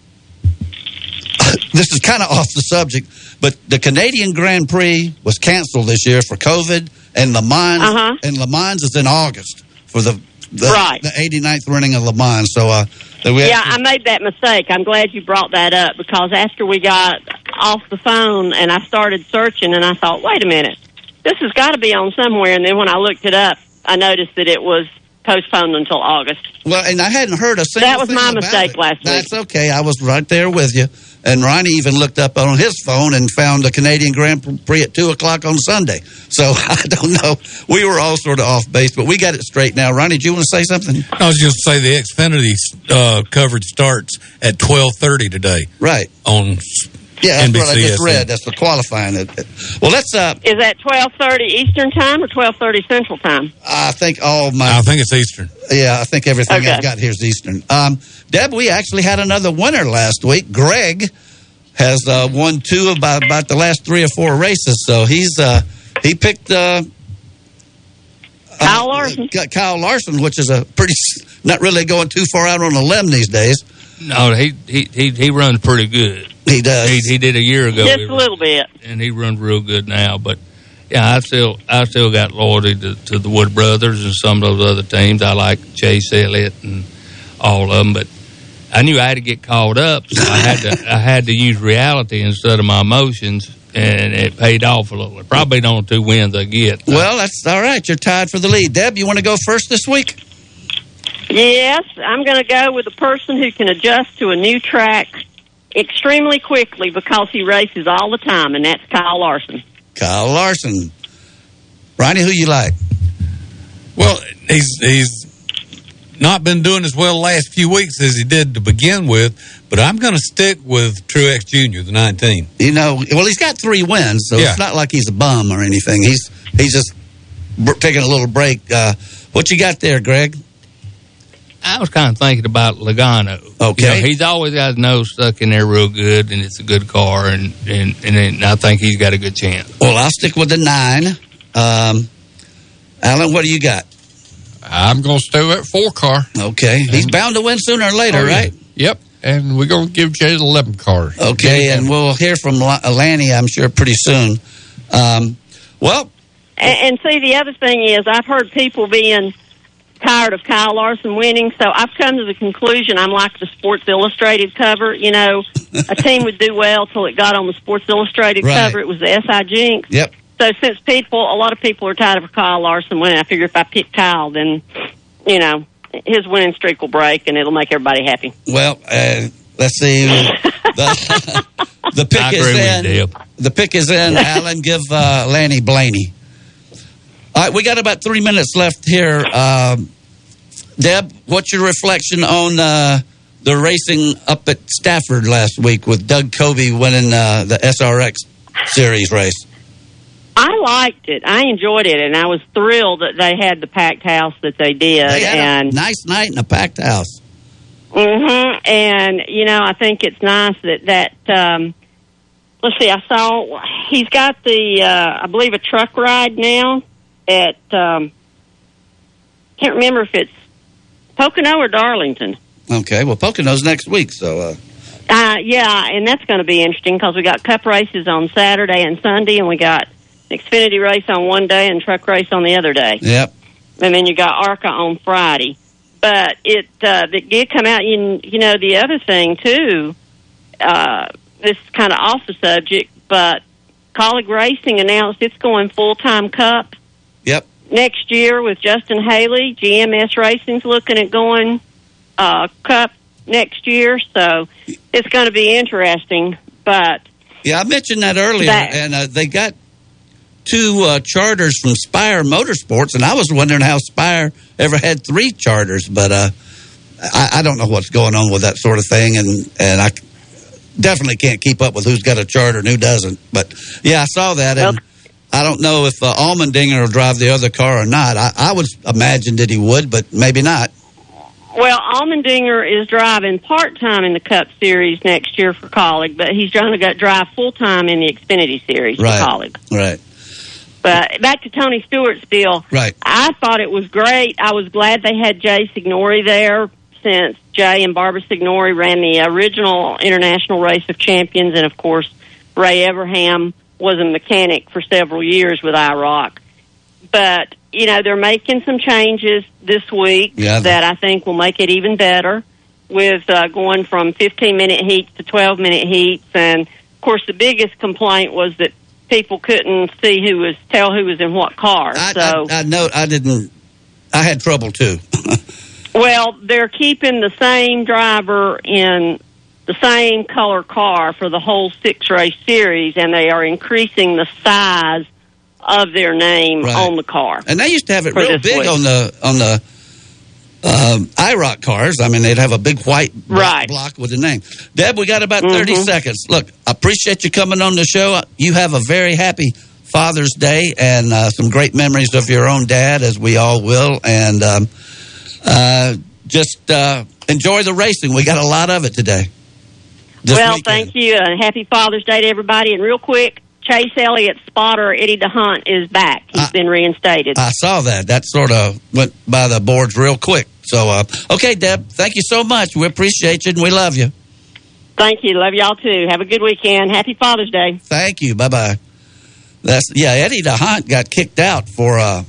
this is kind of off the subject, but the Canadian Grand Prix was canceled this year for COVID, and Le Mans Uh-huh. and Le Mans is in August for the the, Right. the 89th running of Le Mans. So uh, that we yeah, I made that mistake. I'm glad you brought that up because after we got off the phone and I started searching and I thought, wait a minute, this has got to be on somewhere. And then when I looked it up, I noticed that it was postponed until August. Well, and I hadn't heard a single That was thing my about mistake it. last week. That's okay. I was right there with you. And Ronnie even looked up on his phone and found the Canadian Grand Prix at 2 o'clock on Sunday. So I don't know. We were all sort of off base, but we got it straight now. Ronnie, do you want to say something? I was just gonna say the Xfinity uh, coverage starts at twelve thirty today. Right on Yeah, that's what I just NBCSN. read. That's the qualifying. Well, let's. Uh, Is that 12:30 Eastern time or 12:30 Central time? I think all my. I think it's Eastern. Yeah, I think everything Okay. I've got here is Eastern. Um, Deb, we actually had another winner last week. Greg has uh, won two about about the last three or four races. So he's uh, he picked uh, Kyle Larson. uh, Kyle Larson, which is a pretty not really going too far out on a limb these days. No, he he he, he runs pretty good. He does. He, he did a year ago, Just a little bit. and he runs real good now. But yeah, I still I still got loyalty to, to the Wood Brothers and some of those other teams. I like Chase Elliott and all of them, but I knew I had to get caught up, so I had to I had to use reality instead of my emotions, and it paid off a little. Probably the only two wins I get. Well, that's all right. You're tied for the lead. Deb, you want to go first this week? Yes, I'm going to go with a person who can adjust to a new track extremely quickly because he races all the time, and that's Kyle Larson. Kyle Larson. Ronnie, who you like? Well, he's he's not been doing as well the last few weeks as he did to begin with, but I'm going to stick with Truex Jr. the 19. You know, well, he's got three wins, so Yeah. it's not like he's a bum or anything. He's he's just taking a little break. Uh, what you got there, Greg? I was kind of thinking about Logano. Okay. You know, he's always got his nose stuck in there real good, and it's a good car, and and and, and I think he's got a good chance. Well, I'll stick with the nine. Um, Alan, what do you got? I'm going to stay at four car. Okay, he's bound to win sooner or later, Oh, yeah. right? Yep. And we're going to give Jay the 11 car. Okay, and we'll hear from La- Lanny, I'm sure, pretty soon. Um, well, And, and see, the other thing is, I've heard people being tired of Kyle Larson winning, so I've come to the conclusion I'm like the Sports Illustrated cover. You know, a team would do well till it got on the Sports Illustrated Right. cover. It was the SI Jinx. Yep. So since people, a lot of people are tired of Kyle Larson winning, I figure if I pick Kyle, then you know his winning streak will break and it'll make everybody happy. well, uh, let's see. the, the pick I is agree with in. you, The pick is in. Alan, give uh, Lanny Blaney. All right, we got about three minutes left here. Um, Deb, what's your reflection on uh, the racing up at Stafford last week with Doug Coby winning uh, the SRX series race? I liked it. I enjoyed it, and I was thrilled that they had the packed house that they did. They and a nice night in a packed house. hmm And you know, I think it's nice that that. Um, let's see. I saw he's got the, uh, I believe, a truck ride now at. Um, can't remember if it's Pocono or Darlington. Okay, well, Pocono's next week, so uh, Uh, yeah, and that's going to be interesting because we got cup races on Saturday and Sunday, and we got Xfinity race on one day and truck race on the other day. yep. and then you got ARCA on Friday. But it uh, it did come out. You, you know, the other thing too. Uh, this is kind of off the subject, but Kaulig Racing announced it's going full time Cup Yep. next year with Justin Haley. GMS Racing's looking at going uh, Cup next year, so it's going to be interesting. But Yeah, I mentioned that earlier, That- and uh, they got two uh, charters from Spire Motorsports, and I was wondering how Spire ever had three charters, but uh, I, I don't know what's going on with that sort of thing, and and I definitely can't keep up with who's got a charter and who doesn't. But yeah, I saw that, and I don't know if uh, Allmendinger will drive the other car or not. I, I would imagine that he would, but maybe not. Well, Allmendinger is driving part time in the Cup Series next year for Kaulig, but he's going to go drive full time in the Xfinity Series Right. for Kaulig. Right. But back to Tony Stewart's deal. Right. I thought it was great. I was glad they had Jay Signore there since Jay and Barbara Signore ran the original International Race of Champions, and of course, Ray Evernham was a mechanic for several years with IROC. But, you know, they're making some changes this week Yeah. that I think will make it even better with uh, going from 15 minute heats to 12 minute heats. And, of course, the biggest complaint was that people couldn't see who was, tell who was in what car. I, so. I, I know I didn't. I had trouble too. Well, they're keeping the same driver in the same color car for the whole six race series, and they are increasing the size of their name Right. on the car. And they used to have it real big week. on the on the um, IROC cars. I mean, they'd have a big white Right. block with the name. Deb, we got about 30 Mhm. seconds. Look, I appreciate you coming on the show. You have a very happy Father's Day and uh, some great memories of your own dad, as we all will. And um, uh, just uh, enjoy the racing. We got a lot of it today. Well, weekend. thank you, and happy Father's Day to everybody. And real quick, Chase Elliott's spotter Eddie D'Hondt is back. He's been reinstated. I saw that. That sort of went by the boards real quick. So, uh, okay, Deb, thank you so much. We appreciate you and we love you. Thank you. Love y'all too. Have a good weekend. Happy Father's Day. Thank you. Bye bye. That's yeah. Eddie D'Hondt got kicked out for uh,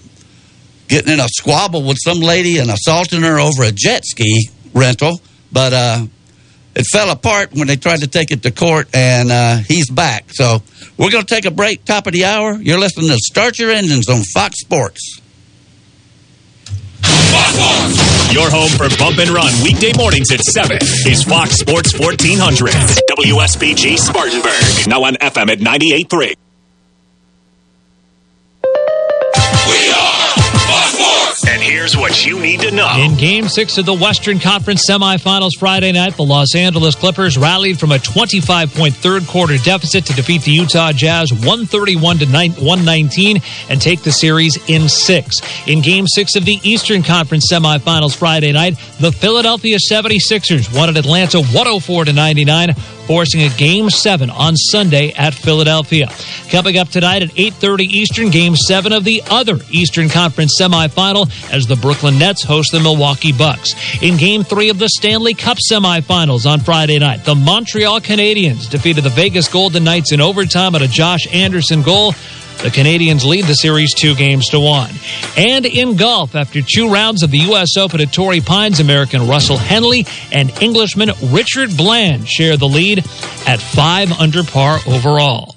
getting in a squabble with some lady and assaulting her over a jet ski rental, but uh, it fell apart when they tried to take it to court, and uh, he's back. So we're going to take a break. Top of the hour. You're listening to Start Your Engines on Fox Sports. Your home for bump and run weekday mornings at 7 is Fox Sports 1400. WSBG Spartanburg. Now on FM at 98.3. And here's what you need to know. In Game Six of the Western Conference semifinals Friday night, the Los Angeles Clippers rallied from a 25-point third quarter deficit to defeat the Utah Jazz 131 to 119 and take the series in six. In Game Six of the Eastern Conference semifinals Friday night, the Philadelphia 76ers won at Atlanta 104 to 99 forcing a game seven on Sunday at Philadelphia. Coming up tonight at 8:30 Eastern, game seven of the other Eastern Conference semifinal as the Brooklyn Nets host the Milwaukee Bucks. In game three of the Stanley Cup semifinals on Friday night, the Montreal Canadiens defeated the Vegas Golden Knights in overtime at a Josh Anderson goal. The Canadiens lead the series two games to one. And in golf, after two rounds of the U.S. Open at Torrey Pines, American Russell Henley and Englishman Richard Bland share the lead at five under par overall.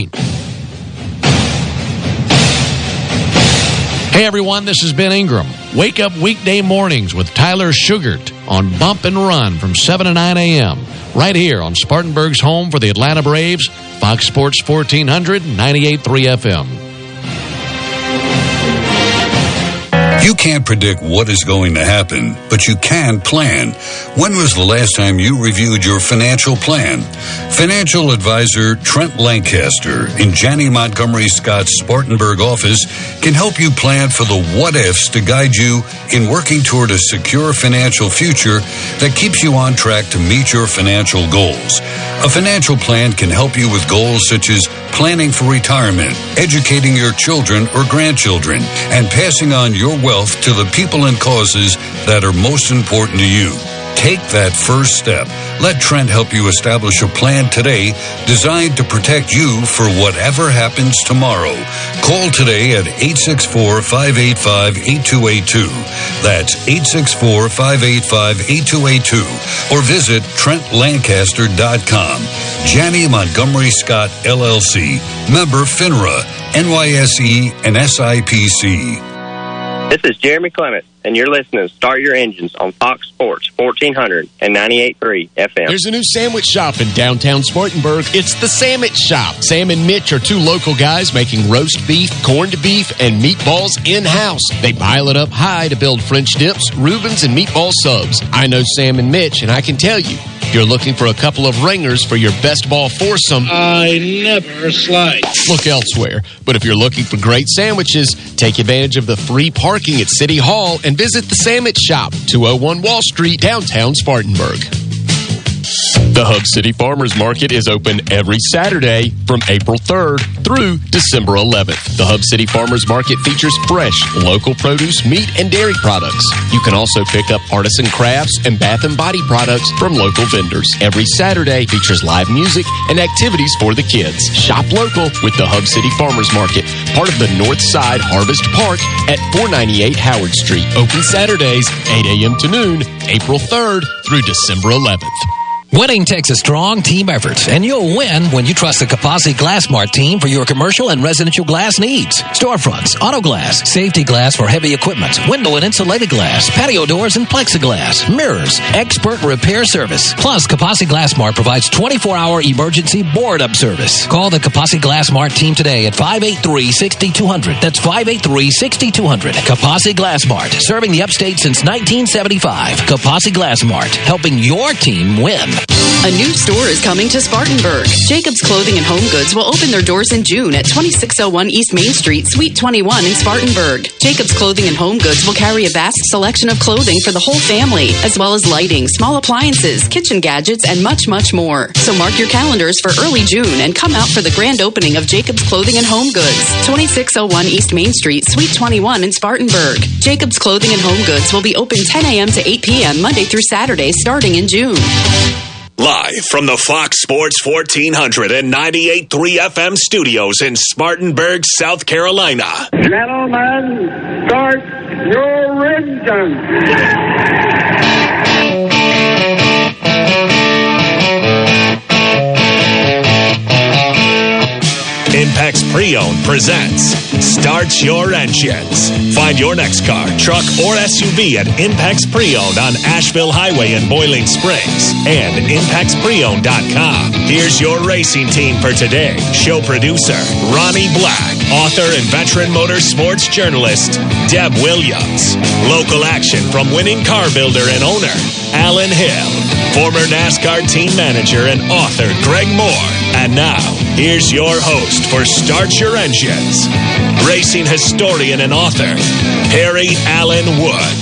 Hey everyone, this is Ben Ingram. Wake up weekday mornings with Tyler Sugart on Bump and Run from 7 to 9 a.m. right here on Spartanburg's home for the Atlanta Braves, Fox Sports 1400, 98.3 FM. You can't predict what is going to happen, but you can plan. When was the last time you reviewed your financial plan? Financial advisor Trent Lancaster in Janney Montgomery Scott's Spartanburg office can help you plan for the what ifs to guide you in working toward a secure financial future that keeps you on track to meet your financial goals. A financial plan can help you with goals such as planning for retirement, educating your children or grandchildren, and passing on your wealth to the people and causes that are most important to you. Take that first step. Let Trent help you establish a plan today designed to protect you for whatever happens tomorrow. Call today at 864 585 8282. That's 864 585 8282. Or visit TrentLancaster.com. Janney Montgomery Scott LLC. Member FINRA, NYSE, and SIPC. This is Jeremy Clement, and you're listening to Start Your Engines on Fox Sports 1400 and 98.3 FM. There's a new sandwich shop in downtown Spartanburg. It's the Sandwich Shop. Sam and Mitch are two local guys making roast beef, corned beef, and meatballs in house. They pile it up high to build French dips, Reubens, and meatball subs. I know Sam and Mitch, and I can tell you, you're looking for a couple of ringers for your best ball foursome. I never slide. Look elsewhere. But if you're looking for great sandwiches, take advantage of the free parking at City Hall and visit the Sandwich Shop, 201 Wall Street, downtown Spartanburg. The Hub City Farmers Market is open every Saturday from April 3rd through December 11th. The Hub City Farmers Market features fresh, local produce, meat, and dairy products. You can also pick up artisan crafts and bath and body products from local vendors. Every Saturday features live music and activities for the kids. Shop local with the Hub City Farmers Market, part of the North Side Harvest Park at 498 Howard Street. Open Saturdays, 8 a.m. to noon, April 3rd through December 11th. Winning takes a strong team effort, and you'll win when you trust the Kapasi Glassmart team for your commercial and residential glass needs. Storefronts, auto glass, safety glass for heavy equipment, window and insulated glass, patio doors and plexiglass, mirrors, expert repair service. Plus, Kapasi Glassmart provides 24-hour emergency board-up service. Call the Kapasi Glassmart team today at 583-6200. That's 583-6200. Kapasi Glassmart, serving the upstate since 1975. Kapasi Glassmart, helping your team win. A new store is coming to Spartanburg. Jacob's Clothing and Home Goods will open their doors in June at 2601 East Main Street, Suite 21 in Spartanburg. Jacob's Clothing and Home Goods will carry a vast selection of clothing for the whole family, as well as lighting, small appliances, kitchen gadgets, and much, much more. So mark your calendars for early June and come out for the grand opening of Jacob's Clothing and Home Goods, 2601 East Main Street, Suite 21 in Spartanburg. Jacob's Clothing and Home Goods will be open 10 a.m. to 8 p.m. Monday through Saturday starting in June. Live from the Fox Sports 1400 and 98.3 FM studios in Spartanburg, South Carolina. Gentlemen, start your engines. Impex Pre-Owned presents Start Your Engines. Find your next car, truck, or SUV at Impex Pre-Owned on Asheville Highway in Boiling Springs and ImpexPreowned.com. Here's your racing team for today. Show producer Ronnie Black, author and veteran motorsports journalist Deb Williams. Local action from winning car builder and owner Alan Hill, former NASCAR team manager and author Greg Moore. And now, here's your host for Start Your Engines, racing historian and author, Harry Allen Wood.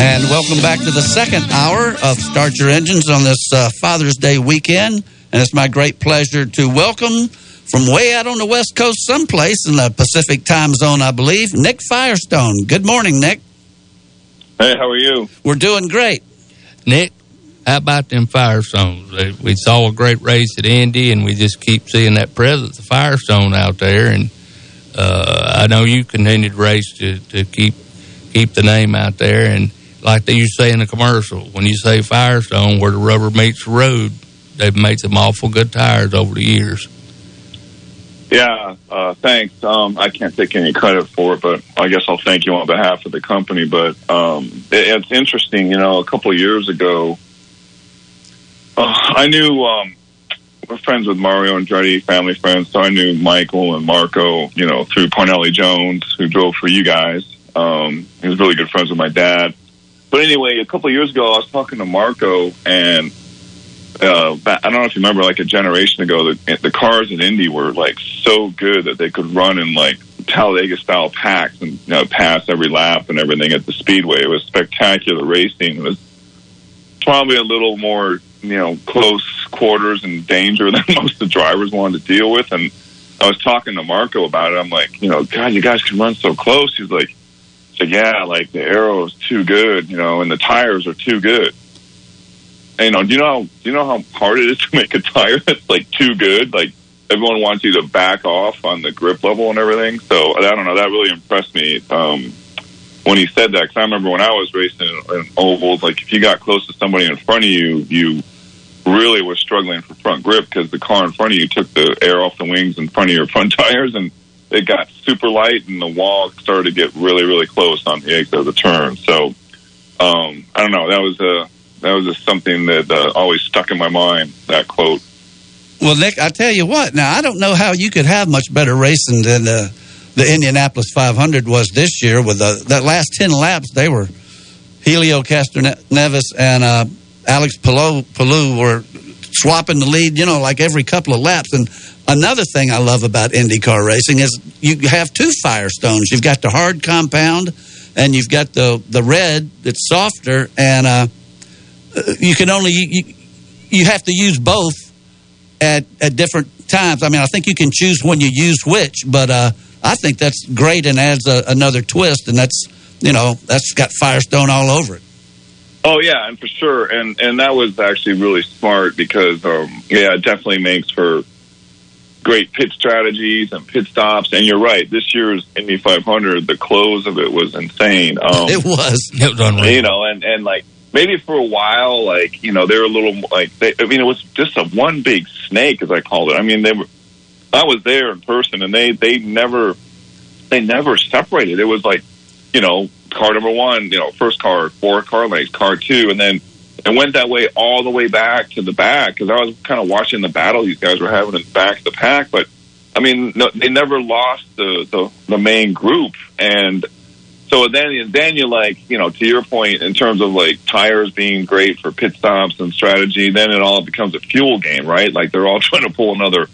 And welcome back to the second hour of Start Your Engines on this uh, Father's Day weekend. And it's my great pleasure to welcome from way out on the West Coast, someplace in the Pacific time zone, I believe, Nick Firestone. Good morning, Nick. Hey, how are you? We're doing great. Nick, how about them Firestones? We saw a great race at Indy, and we just keep seeing that presence of Firestone out there. And uh, I know you continue to race to, to keep keep the name out there. And like they used to say in the commercial, when you say Firestone, where the rubber meets the road, they've made some awful good tires over the years. Yeah, uh, thanks. Um, I can't take any credit for it, but I guess I'll thank you on behalf of the company. But um, it, it's interesting, you know, a couple of years ago, uh, I knew um, we're friends with Mario Andretti, family friends, so I knew Michael and Marco, you know, through Parnelli Jones, who drove for you guys. Um, he was really good friends with my dad. But anyway, a couple of years ago, I was talking to Marco, and uh, I don't know if you remember, like a generation ago, the, the cars in Indy were like so good that they could run in like Talladega style packs and you know, pass every lap and everything at the speedway. It was spectacular racing. It was probably a little more, you know, close quarters and danger than most of the drivers wanted to deal with. And I was talking to Marco about it. I'm like, you know, God, you guys can run so close. He's like, so yeah, like the aero is too good, you know, and the tires are too good. And, you know, do you know how do you know how hard it is to make a tire that's like too good? Like everyone wants you to back off on the grip level and everything. So I don't know. That really impressed me um, when he said that. Because I remember when I was racing in, ovals, like if you got close to somebody in front of you, you really were struggling for front grip because the car in front of you took the air off the wings in front of your front tires and it got super light and the wall started to get really, really close on the exit of the turn. So um, I don't know. That was a that was just something that uh, always stuck in my mind. That quote. Well, Nick, I tell you what. Now, I don't know how you could have much better racing than the the Indianapolis 500 was this year. With the that last 10 laps, they were Helio Castroneves and uh, Alex Palou, Palou were swapping the lead. You know, like every couple of laps. And another thing I love about IndyCar racing is you have two Firestones. You've got the hard compound, and you've got the the red that's softer, and uh, you can only you, you have to use both at at different times. I mean, I think you can choose when you use which, but uh, I think that's great and adds a, another twist, and that's you know that's got Firestone all over it. Oh yeah, and for sure, and and that was actually really smart because um, yeah, it definitely makes for great pit strategies and pit stops. And you're right, this year's Indy 500, the close of it was insane. Um, it was. It was unreal. You know, and and like maybe for a while, like you know, they were a little like they, I mean, it was just a one big snake, as I called it. I mean, they were. I was there in person, and they they never they never separated. It was like you know, car number one, you know, first car, four car lengths, car two, and then it went that way all the way back to the back because I was kind of watching the battle these guys were having in the back of the pack. But I mean, no, they never lost the, the the main group, and so then then you like you know to your point in terms of like tires being great for pit stops and strategy. Then it all becomes a fuel game, right? Like they're all trying to pull another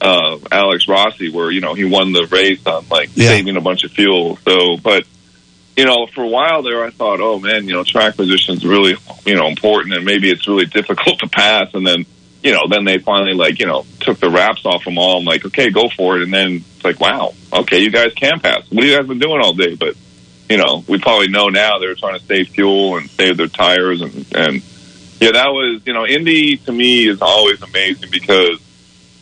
uh, Alex Rossi, where you know he won the race on like Yeah. saving a bunch of fuel. So, but you know, for a while there, I thought, oh man, you know, track position's really, you know, important, and maybe it's really difficult to pass. And then, you know, then they finally like, you know, took the wraps off them all. I'm like, okay, go for it. And then it's like, wow, okay, you guys can pass. What have you guys been doing all day? But you know, we probably know now they're trying to save fuel and save their tires, and and yeah, that was, you know, Indy to me is always amazing because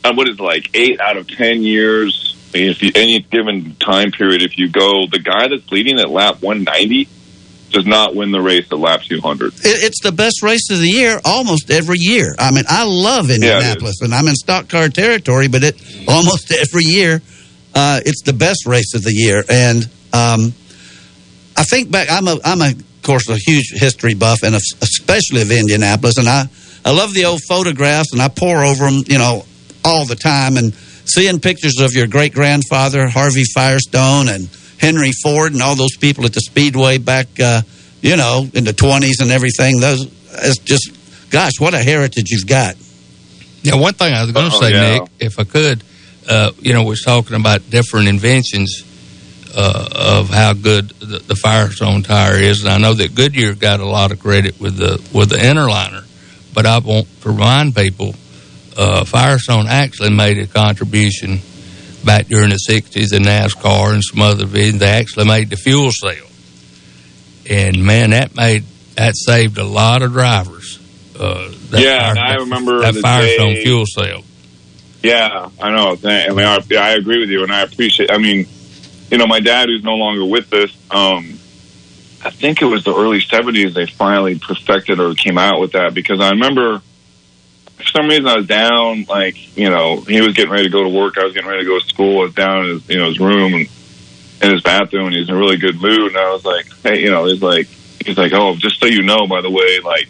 what is it, like eight out of ten years I mean, if you, any given time period, if you go, the guy that's leading at lap 190 does not win the race at lap 200. It, it's the best race of the year almost every year. I mean, I love Indianapolis, and I'm in stock car territory, but it almost every year, uh, it's the best race of the year. And um, I think back, I'm a, I'm a, of course, a huge history buff, and especially of Indianapolis, and I, I love the old photographs, and I pour over them, you know, all the time, and seeing pictures of your great grandfather Harvey Firestone and Henry Ford and all those people at the Speedway back, uh, you know, in the twenties and everything. Those, it's just, gosh, what a heritage you've got. Yeah, one thing I was going to Oh, say, yeah. Nick, if I could, uh, you know, we're talking about different inventions uh, of how good the, the Firestone tire is, and I know that Goodyear got a lot of credit with the with the interliner, but I want to remind people, uh, Firestone actually made a contribution back during the '60s in NASCAR and some other divisions. They actually made the fuel cell, and man, that made that saved a lot of drivers. Uh, that Yeah, and Fire- I remember that the Firestone day- fuel cell. Yeah, I know. I mean, I, I agree with you, and I appreciate. I mean, you know, my dad, who's no longer with us, um, I think it was the early '70s they finally perfected or came out with that because I remember for some reason I was down, like you know, he was getting ready to go to work, I was getting ready to go to school, I was down in his, you know his room and in his bathroom, and he's in a really good mood, and I was like, hey, you know, he's like, he's like, oh, just so you know, by the way, like.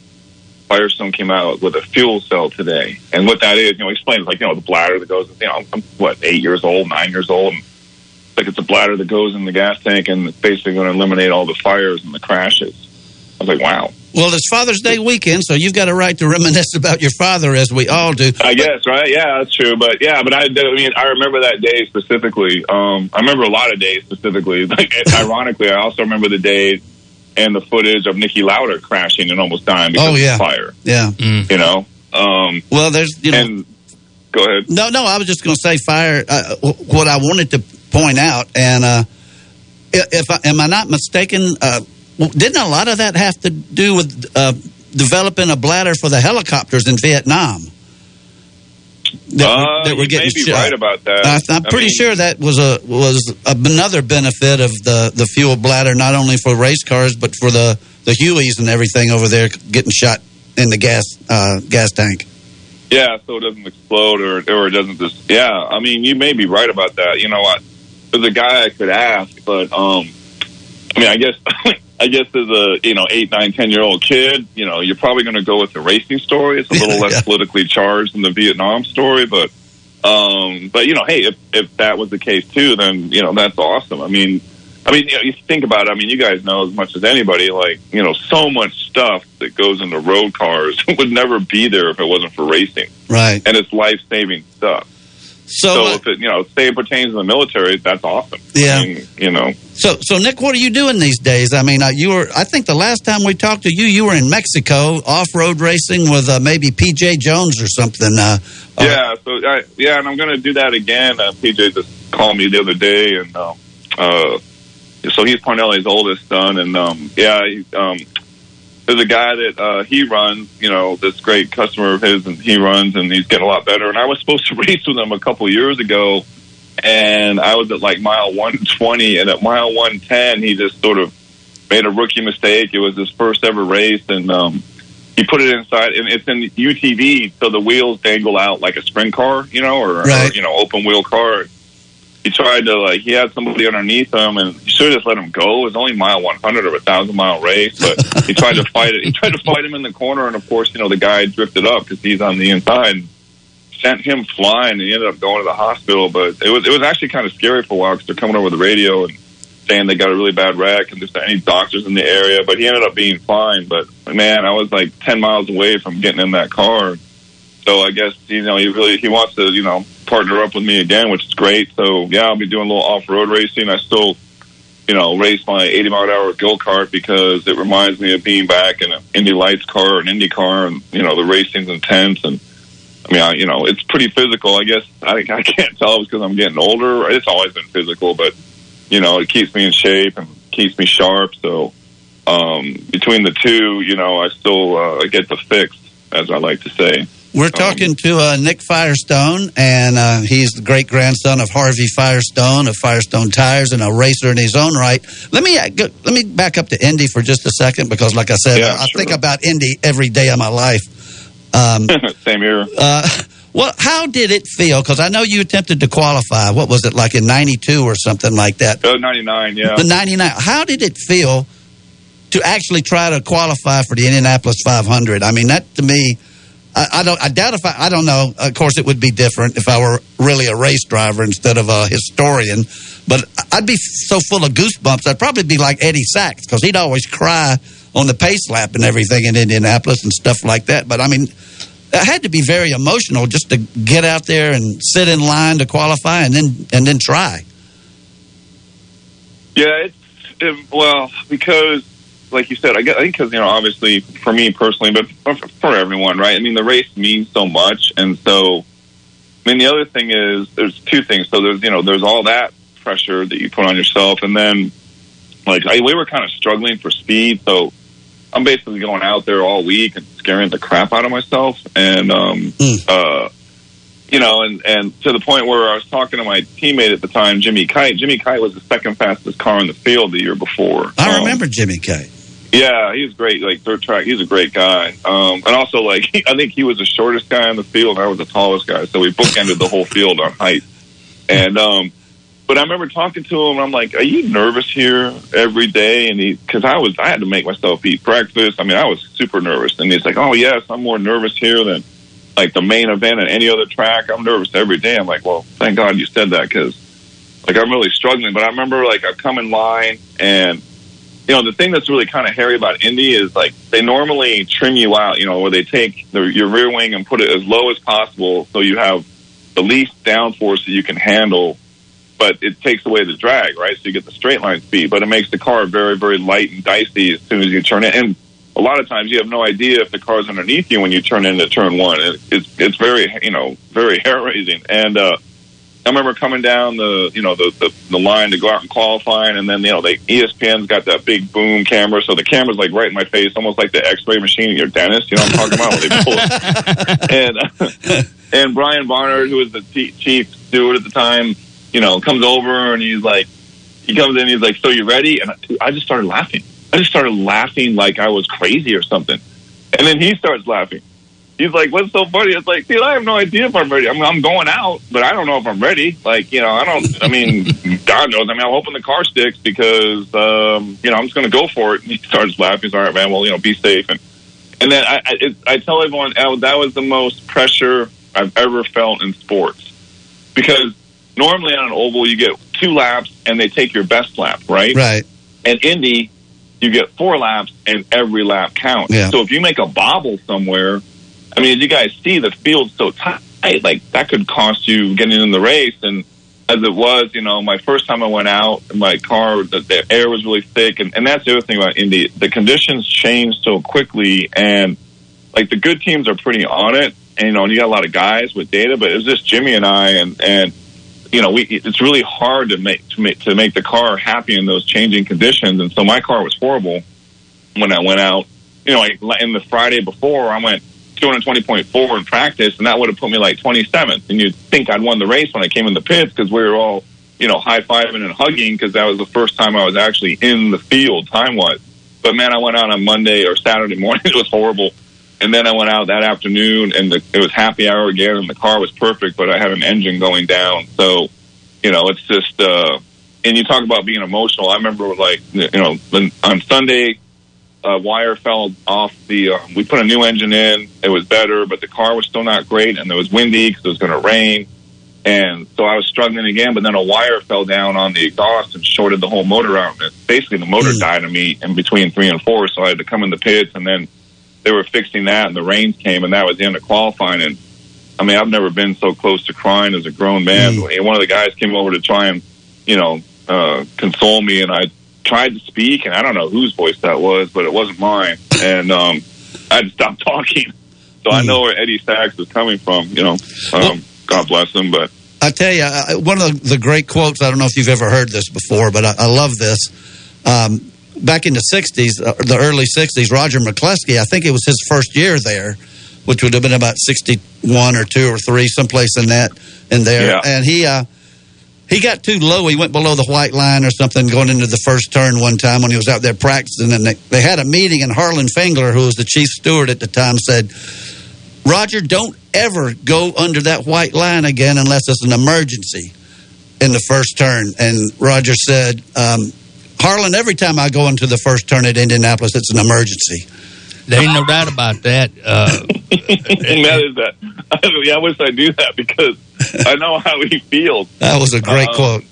Firestone came out with a fuel cell today, and what that is, you know, he explains like you know the bladder that goes. You know, I'm, I'm what eight years old, nine years old, and like it's a bladder that goes in the gas tank, and it's basically going to eliminate all the fires and the crashes. I was like, wow. Well, it's Father's Day weekend, so you've got a right to reminisce about your father, as we all do. I guess, right? Yeah, that's true. But yeah, but I, I mean, I remember that day specifically. Um, I remember a lot of days specifically. Like, ironically, I also remember the day and the footage of Niki Lauda crashing and almost dying because Oh, yeah. of fire. Yeah. You know. Um, Well, there's you know. and go ahead. No, no, I was just going to say fire. Uh, what I wanted to point out, and uh, if I, am I not mistaken, uh, didn't a lot of that have to do with uh, developing a bladder for the helicopters in Vietnam? That, Uh, that were you getting may be shot. right about that. I, I'm I pretty mean- sure that was a was another benefit of the the fuel bladder, not only for race cars but for the the Hueys and everything over there getting shot in the gas uh, gas tank. Yeah, so it doesn't explode or or it doesn't just. Yeah, I mean, you may be right about that. You know what? There's a guy I could ask, but um, I mean, I guess I guess as a you know eight, nine, ten year old kid, you know, you're probably going to go with the racing story. It's a little less politically charged than the Vietnam story, but um, but you know, hey, if if that was the case too, then you know that's awesome. I mean. I mean, you, know, you think about it. I mean, you guys know as much as anybody. Like, you know, so much stuff that goes into road cars would never be there if it wasn't for racing Right. and it's life saving stuff. So, uh, if it you know say it pertains to the military, that's awesome. Yeah. I mean, you know. So, so Nick, what are you doing these days? I mean, uh, you were. I think the last time we talked to you, you were in Mexico off-road racing with uh, maybe PJ Jones or something. Uh, Yeah, so I, yeah, and I'm going to do that again. Uh, PJ just called me the other day, and uh, uh, so he's Parnelli's oldest son, and um, yeah, he, um, there's a guy that uh, he runs, you know, this great customer of his, and he runs, and he's getting a lot better. And I was supposed to race with him a couple years ago, and I was at like mile 120, and at mile 110, he just sort of made a rookie mistake. It was his first ever race, and um, he put it inside, and it's in UTV, so the wheels dangle out like a sprint car, you know, or, Right. or you know, open wheel car. He tried to like he had somebody underneath him, and he should have just let him go. It was only mile one hundred of a thousand mile race, but he tried to fight it. He tried to fight him in the corner, and of course, you know, the guy drifted up because he's on the inside. Sent him flying, and he ended up going to the hospital. But it was it was actually kind of scary for a while because they're coming over the radio and saying they got a really bad wreck and there's not any doctors in the area. But he ended up being fine. But man, I was like ten miles away from getting in that car. So I guess you know he really he wants to you know partner up with me again, which is great. So yeah, I'll be doing a little off road racing. I still you know race my 80 mile an hour go kart because it reminds me of being back in an Indy Lights car or an Indy car, and you know the racing's intense and. I mean, I, you know, it's pretty physical. I guess I, I can't tell it's because I'm getting older. It's always been physical, but you know, it keeps me in shape and keeps me sharp. So um, between the two, you know, I still uh, get the fix, as I like to say. We're talking to uh, Nick Firestone, and uh, he's the great grandson of Harvey Firestone of Firestone Tires and a racer in his own right. Let me uh, let me back up to Indy for just a second because, like I said, Yeah, I sure. think about Indy every day of my life. Um, Same here. uh, well, how did it feel? Because I know you attempted to qualify. What was it like in '92 or something like that? Uh, 99, yeah. The '99. How did it feel to actually try to qualify for the Indianapolis 500? I mean, that to me, I, I don't. I doubt if I. I don't know. Of course, it would be different if I were really a race driver instead of a historian. But I'd be so full of goosebumps. I'd probably be like Eddie Sachs because he'd always cry on the pace lap and everything in Indianapolis and stuff like that. But I mean, it had to be very emotional just to get out there and sit in line to qualify and then and then try. Yeah, it's it, well because, like you said, I, guess, I think because you know, obviously for me personally, but for, for everyone, right? I mean, the race means so much, and so I mean, the other thing is there's two things. So there's you know there's all that pressure that you put on yourself, and then like I, we were kind of struggling for speed, so I'm basically going out there all week and scaring the crap out of myself, and um, uh, you know, and and to the point where I was talking to my teammate at the time, Jimmy Kite. Jimmy Kite was the second fastest car in the field the year before. I Um, remember Jimmy Kite. Yeah, he's great. Like third track, he's a great guy. Um, and also, like I think he was the shortest guy in the field. I was the tallest guy, so we bookended the whole field on height. And um, but I remember talking to him. and I'm like, "Are you nervous here every day?" And he, because I was, I had to make myself eat breakfast. I mean, I was super nervous. And he's like, "Oh yes, I'm more nervous here than like the main event at any other track. I'm nervous every day." I'm like, "Well, thank God you said that because." Like I'm really struggling, but I remember like I come in line and you know, the thing that's really kind of hairy about Indy is like they normally trim you out, you know, where they take the, your rear wing and put it as low as possible so you have the least downforce that you can handle, but it takes away the drag, right? So you get the straight line speed, but it makes the car very, very light and dicey as soon as you turn it. And a lot of times you have no idea if the car's underneath you when you turn into turn one. It, it's, it's very, you know, very hair raising. And, uh, I remember coming down the you know the, the the line to go out and qualifying, and then you know they ESPN's got that big boom camera, so the camera's like right in my face, almost like the X-ray machine at your dentist. You know what I'm talking about? When they pull it. and uh, and Brian Barnhart, who was the chief steward at the time, you know, comes over and he's like, he comes in, he's like, "So you ready?" And I, I just started laughing. I just started laughing like I was crazy or something, and then he starts laughing. He's like, "What's so funny?" It's like, dude, I have no idea if I'm ready. I'm, I'm going out, but I don't know if I'm ready. Like, you know, I don't. I mean, God knows. I mean, I'm hoping the car sticks because, um, you know, I'm just going to go for it. And he starts laughing. He's all right, man. Well, you know, be safe. And and then I, I, it, I tell everyone uh, that was the most pressure I've ever felt in sports because normally on an oval you get two laps and they take your best lap, right? Right. And Indy, you get four laps and every lap counts. Yeah. So if you make a bobble somewhere, I mean, as you guys see, the field's so tight, like that could cost you getting in the race. And as it was, you know, my first time I went out, my car, the, the air was really thick. And, and that's the other thing about Indy. The conditions change so quickly and like the good teams are pretty on it. And, you know, and you got a lot of guys with data, but it was just Jimmy and I and, and, you know, we, it's really hard to make, to make, to make the car happy in those changing conditions. And so my car was horrible when I went out, you know, like in the Friday before I went 220.4 in practice and that would have put me like 27th. And you'd think I'd won the race when I came in the pits because we were all, you know, high fiving and hugging because that was the first time I was actually in the field time wise. But man, I went out on Monday or Saturday morning. It was horrible. And then I went out that afternoon and the, it was happy hour again and the car was perfect, but I had an engine going down. So, you know, it's just, uh, and you talk about being emotional. I remember like, you know, on Sunday, uh, wire fell off the, uh, we put a new engine in. It was better, but the car was still not great and it was windy because it was going to rain. And so I was struggling again, but then a wire fell down on the exhaust and shorted the whole motor out. And basically the motor died on me in between three and four. So I had to come in the pits and then they were fixing that and the rains came and that was the end of qualifying. And I mean, I've never been so close to crying as a grown man. And one of the guys came over to try and, you know, uh, console me and I tried to speak and I don't know whose voice that was, but it wasn't mine. And, um, I had to stop talking. So I know where Eddie Sachs is coming from, you know, um, God bless him, but I tell you, I- one of the great quotes. I don't know if you've ever heard this before, but I, I love this. Um, back in the '60s, uh, the early '60s, Roger McCluskey. I think it was his first year there, which would have been about '61 or two or three, someplace in that in there. Yeah. And he uh, he got too low. He went below the white line or something going into the first turn one time when he was out there practicing. And they, they had a meeting, and Harlan Fengler, who was the chief steward at the time, said, Roger, don't ever go under that white line again unless it's an emergency in the first turn. And Roger said, um, Harlan, every time I go into the first turn at Indianapolis, it's an emergency. There ain't no doubt about that. Uh, that is that. yeah, I wish I knew that because I know how he feels. That was a great Um, quote.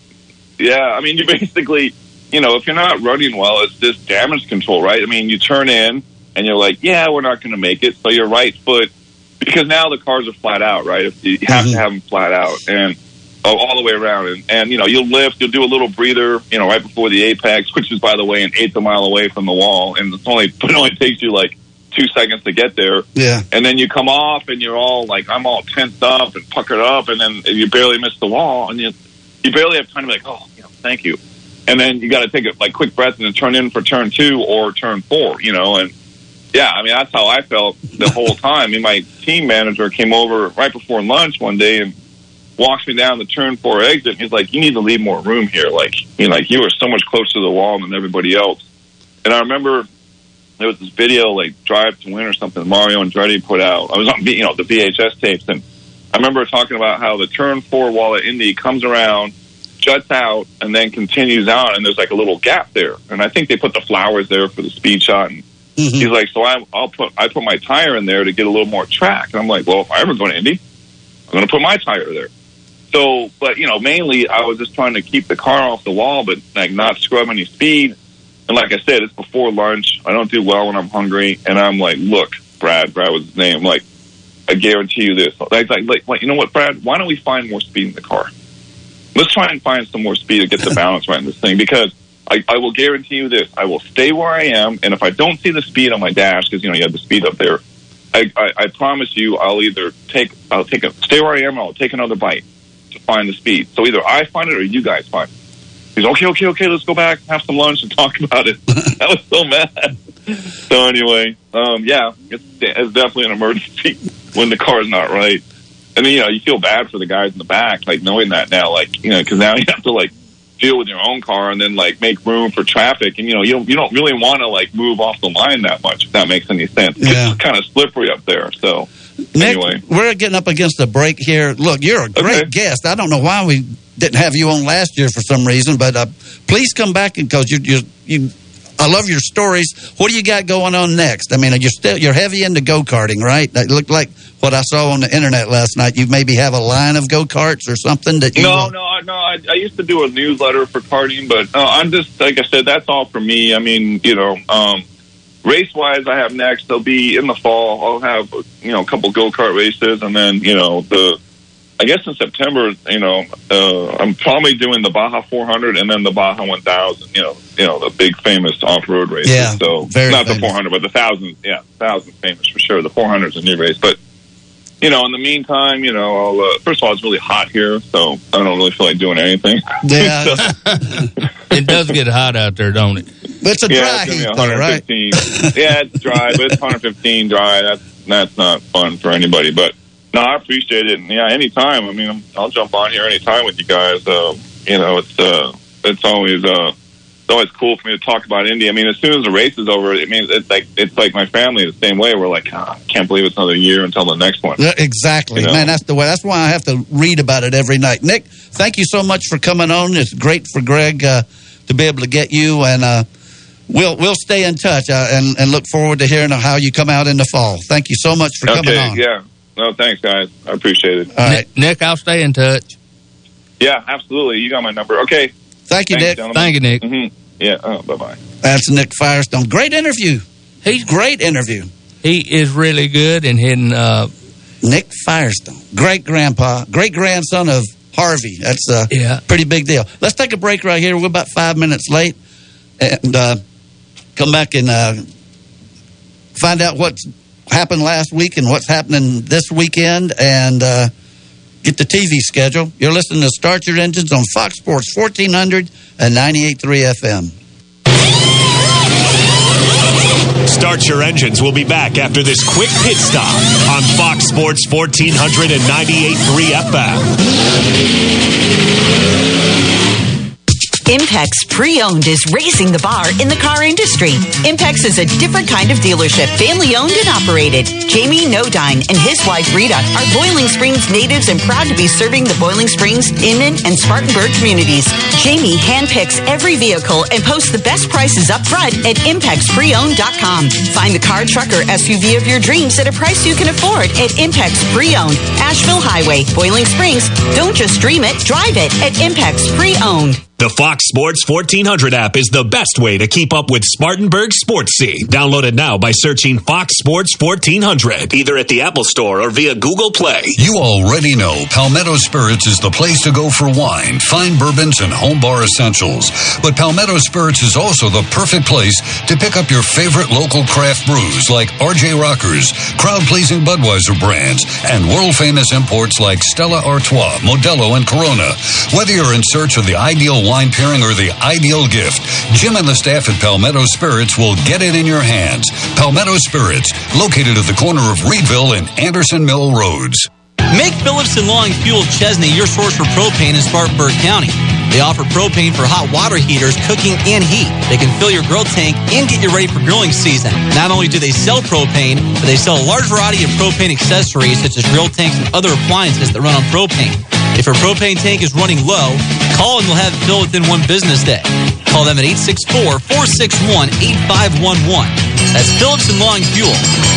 Yeah, I mean, you basically, you know, if you're not running well, it's just damage control, right? I mean, you turn in and you're like, yeah, we're not going to make it. So your right foot, because now the cars are flat out, right? If you have to have them flat out and oh, all the way around. And, and, you know, you'll lift, you'll do a little breather, you know, right before the apex, which is, by the way, an eighth of a mile away from the wall. And it's only, it only takes you like two seconds to get there. Yeah. And then you come off and you're all like, I'm all tensed up and puckered up. And then you barely miss the wall and you, you barely have time to be like, oh, you know, thank you. And then you got to take a like quick breath and then turn in for turn two or turn four, you know, and yeah, I mean, that's how I felt the whole time. I mean, my team manager came over right before lunch one day and walks me down the turn four exit. And He's like, you need to leave more room here. Like, you know, like you were so much closer to the wall than everybody else. And I remember there was this video like Drive to Win or something Mario Andretti put out. I was on, you know, the VHS tapes and I remember talking about how the turn four wall at Indy comes around, juts out, and then continues out, and there's like a little gap there. And I think they put the flowers there for the speed shot. And mm-hmm. he's like, so I, I'll put I put my tire in there to get a little more track. And I'm like, well, if I ever go to Indy, I'm going to put my tire there. So, but you know, mainly I was just trying to keep the car off the wall, but like not scrub any speed. And like I said, it's before lunch. I don't do well when I'm hungry, and I'm like, look, Brad, Brad was his name. Like, I guarantee you this. Like, like, like, you know what, Brad? Why don't we find more speed in the car? Let's try and find some more speed to get the balance right in this thing because I, I will guarantee you this. I will stay where I am, and if I don't see the speed on my dash, because, you know, you have the speed up there, I, I, I promise you I'll either take, I'll take a, stay where I am, or I'll take another bite to find the speed. So either I find it or you guys find it. He's okay, okay, okay. Let's go back, have some lunch, and talk about it. I was so mad. So anyway, um, yeah, it's, it's definitely an emergency when the car's not right. And then you know you feel bad for the guys in the back, like knowing that now, like you know, because now you have to like deal with your own car and then like make room for traffic, and you know you don't you don't really want to like move off the line that much. If that makes any sense, Yeah. it's kind of slippery up there. So Nick, anyway, we're getting up against the break here. Look, you're a great guest. I don't know why we didn't have you on last year for some reason, but uh, please come back because you, you, you, I love your stories. What do you got going on next? I mean, you're still you're heavy into go karting, right? It looked like what I saw on the internet last night. You maybe have a line of go karts or something that you. No, uh, no, I- no. I, I used to do a newsletter for karting, but uh, I'm just like I said. That's all for me. I mean, you know, um, race wise, I have next. They'll be in the fall. I'll have you know a couple go kart races, and then you know the. I guess in September, you know, uh, I'm probably doing the Baja 400 and then the Baja 1000. You know, you know the big famous off road races. Yeah, so not the 400, but the thousand. Yeah, thousand famous for sure. The 400 is a new race, but you know, in the meantime, you know, I'll, uh, first of all, it's really hot here, so I don't really feel like doing anything. Yeah. it does get hot out there, don't it? It's a yeah, dry it's heat, though, right? yeah, it's dry, but it's 115 dry. That's that's not fun for anybody. But no, I appreciate it. And yeah, anytime. I mean, I'm, I'll jump on here anytime with you guys. Uh, you know, it's uh, it's always uh, it's always cool for me to talk about Indy. I mean, as soon as the race is over, it means it's like it's like my family the same way. We're like, "Ah, I can't believe it's another year until the next one. Yeah, Exactly, You know? man. That's the way. That's why I have to read about it every night. Nick, thank you so much for coming on. It's great for Greg uh, to be able to get you, and uh, we'll we'll stay in touch uh, and and look forward to hearing how you come out in the fall. Thank you so much for coming on. yeah. No, thanks, guys. I appreciate it. All right. Nick, I'll stay in touch. Yeah, absolutely. You got my number. Okay. Thank you, Thanks, Nick. gentlemen. Thank you, Nick. hmm Yeah. Oh, bye bye. That's Nick Firestone. Great interview. He's great interview. He is really good and hitting. Uh, Nick Firestone, great grandpa, great grandson of Harvey. That's a Yeah. pretty big deal. Let's take a break right here. We're about five minutes late, and uh, come back and uh, find out what's happened last week and what's happening this weekend, and uh, get the TV schedule. You're listening to Start Your Engines on Fox Sports 1400 Uh, and 98.3 FM. Start your engines. We'll be back after this quick pit stop on Fox Sports 1400 and 98.3 FM. Impex Pre-Owned is raising the bar in the car industry. Impex is a different kind of dealership, family owned and operated. Jamie Nodine and his wife Rita are Boiling Springs natives and proud to be serving the Boiling Springs, Inman, and Spartanburg communities. Jamie handpicks every vehicle and posts the best prices up front at ImpexPreowned.com. Find the car, truck, or SUV of your dreams at a price you can afford at Impex Pre-Owned, Asheville Highway, Boiling Springs. Don't just dream it, drive it at Impex Pre-Owned. The Fox Sports 1400 app is the best way to keep up with Spartanburg sports scene. Download it now by searching Fox Sports 1400, either at the Apple Store or via Google Play. You already know Palmetto Spirits is the place to go for wine, fine bourbons, and home bar essentials. But Palmetto Spirits is also the perfect place to pick up your favorite local craft brews like RJ Rockers, crowd pleasing Budweiser brands, and world famous imports like Stella Artois, Modelo, and Corona. Whether you're in search of the ideal wine pairing or the ideal gift, Jim and the staff at Palmetto Spirits will get it in your hands. Palmetto Spirits, located at the corner of Reidville and Anderson Mill Roads. Make Phillips and Long Fuel Chesnee your source for propane in Spartanburg County. They offer propane for hot water heaters, cooking, and heat. They can fill your grill tank and get you ready for grilling season. Not only do they sell propane, but they sell a large variety of propane accessories such as grill tanks and other appliances that run on propane. If your propane tank is running low, call and they'll have it filled within one business day. Call them at 864-461-8511. That's Phillips and Long Fuel,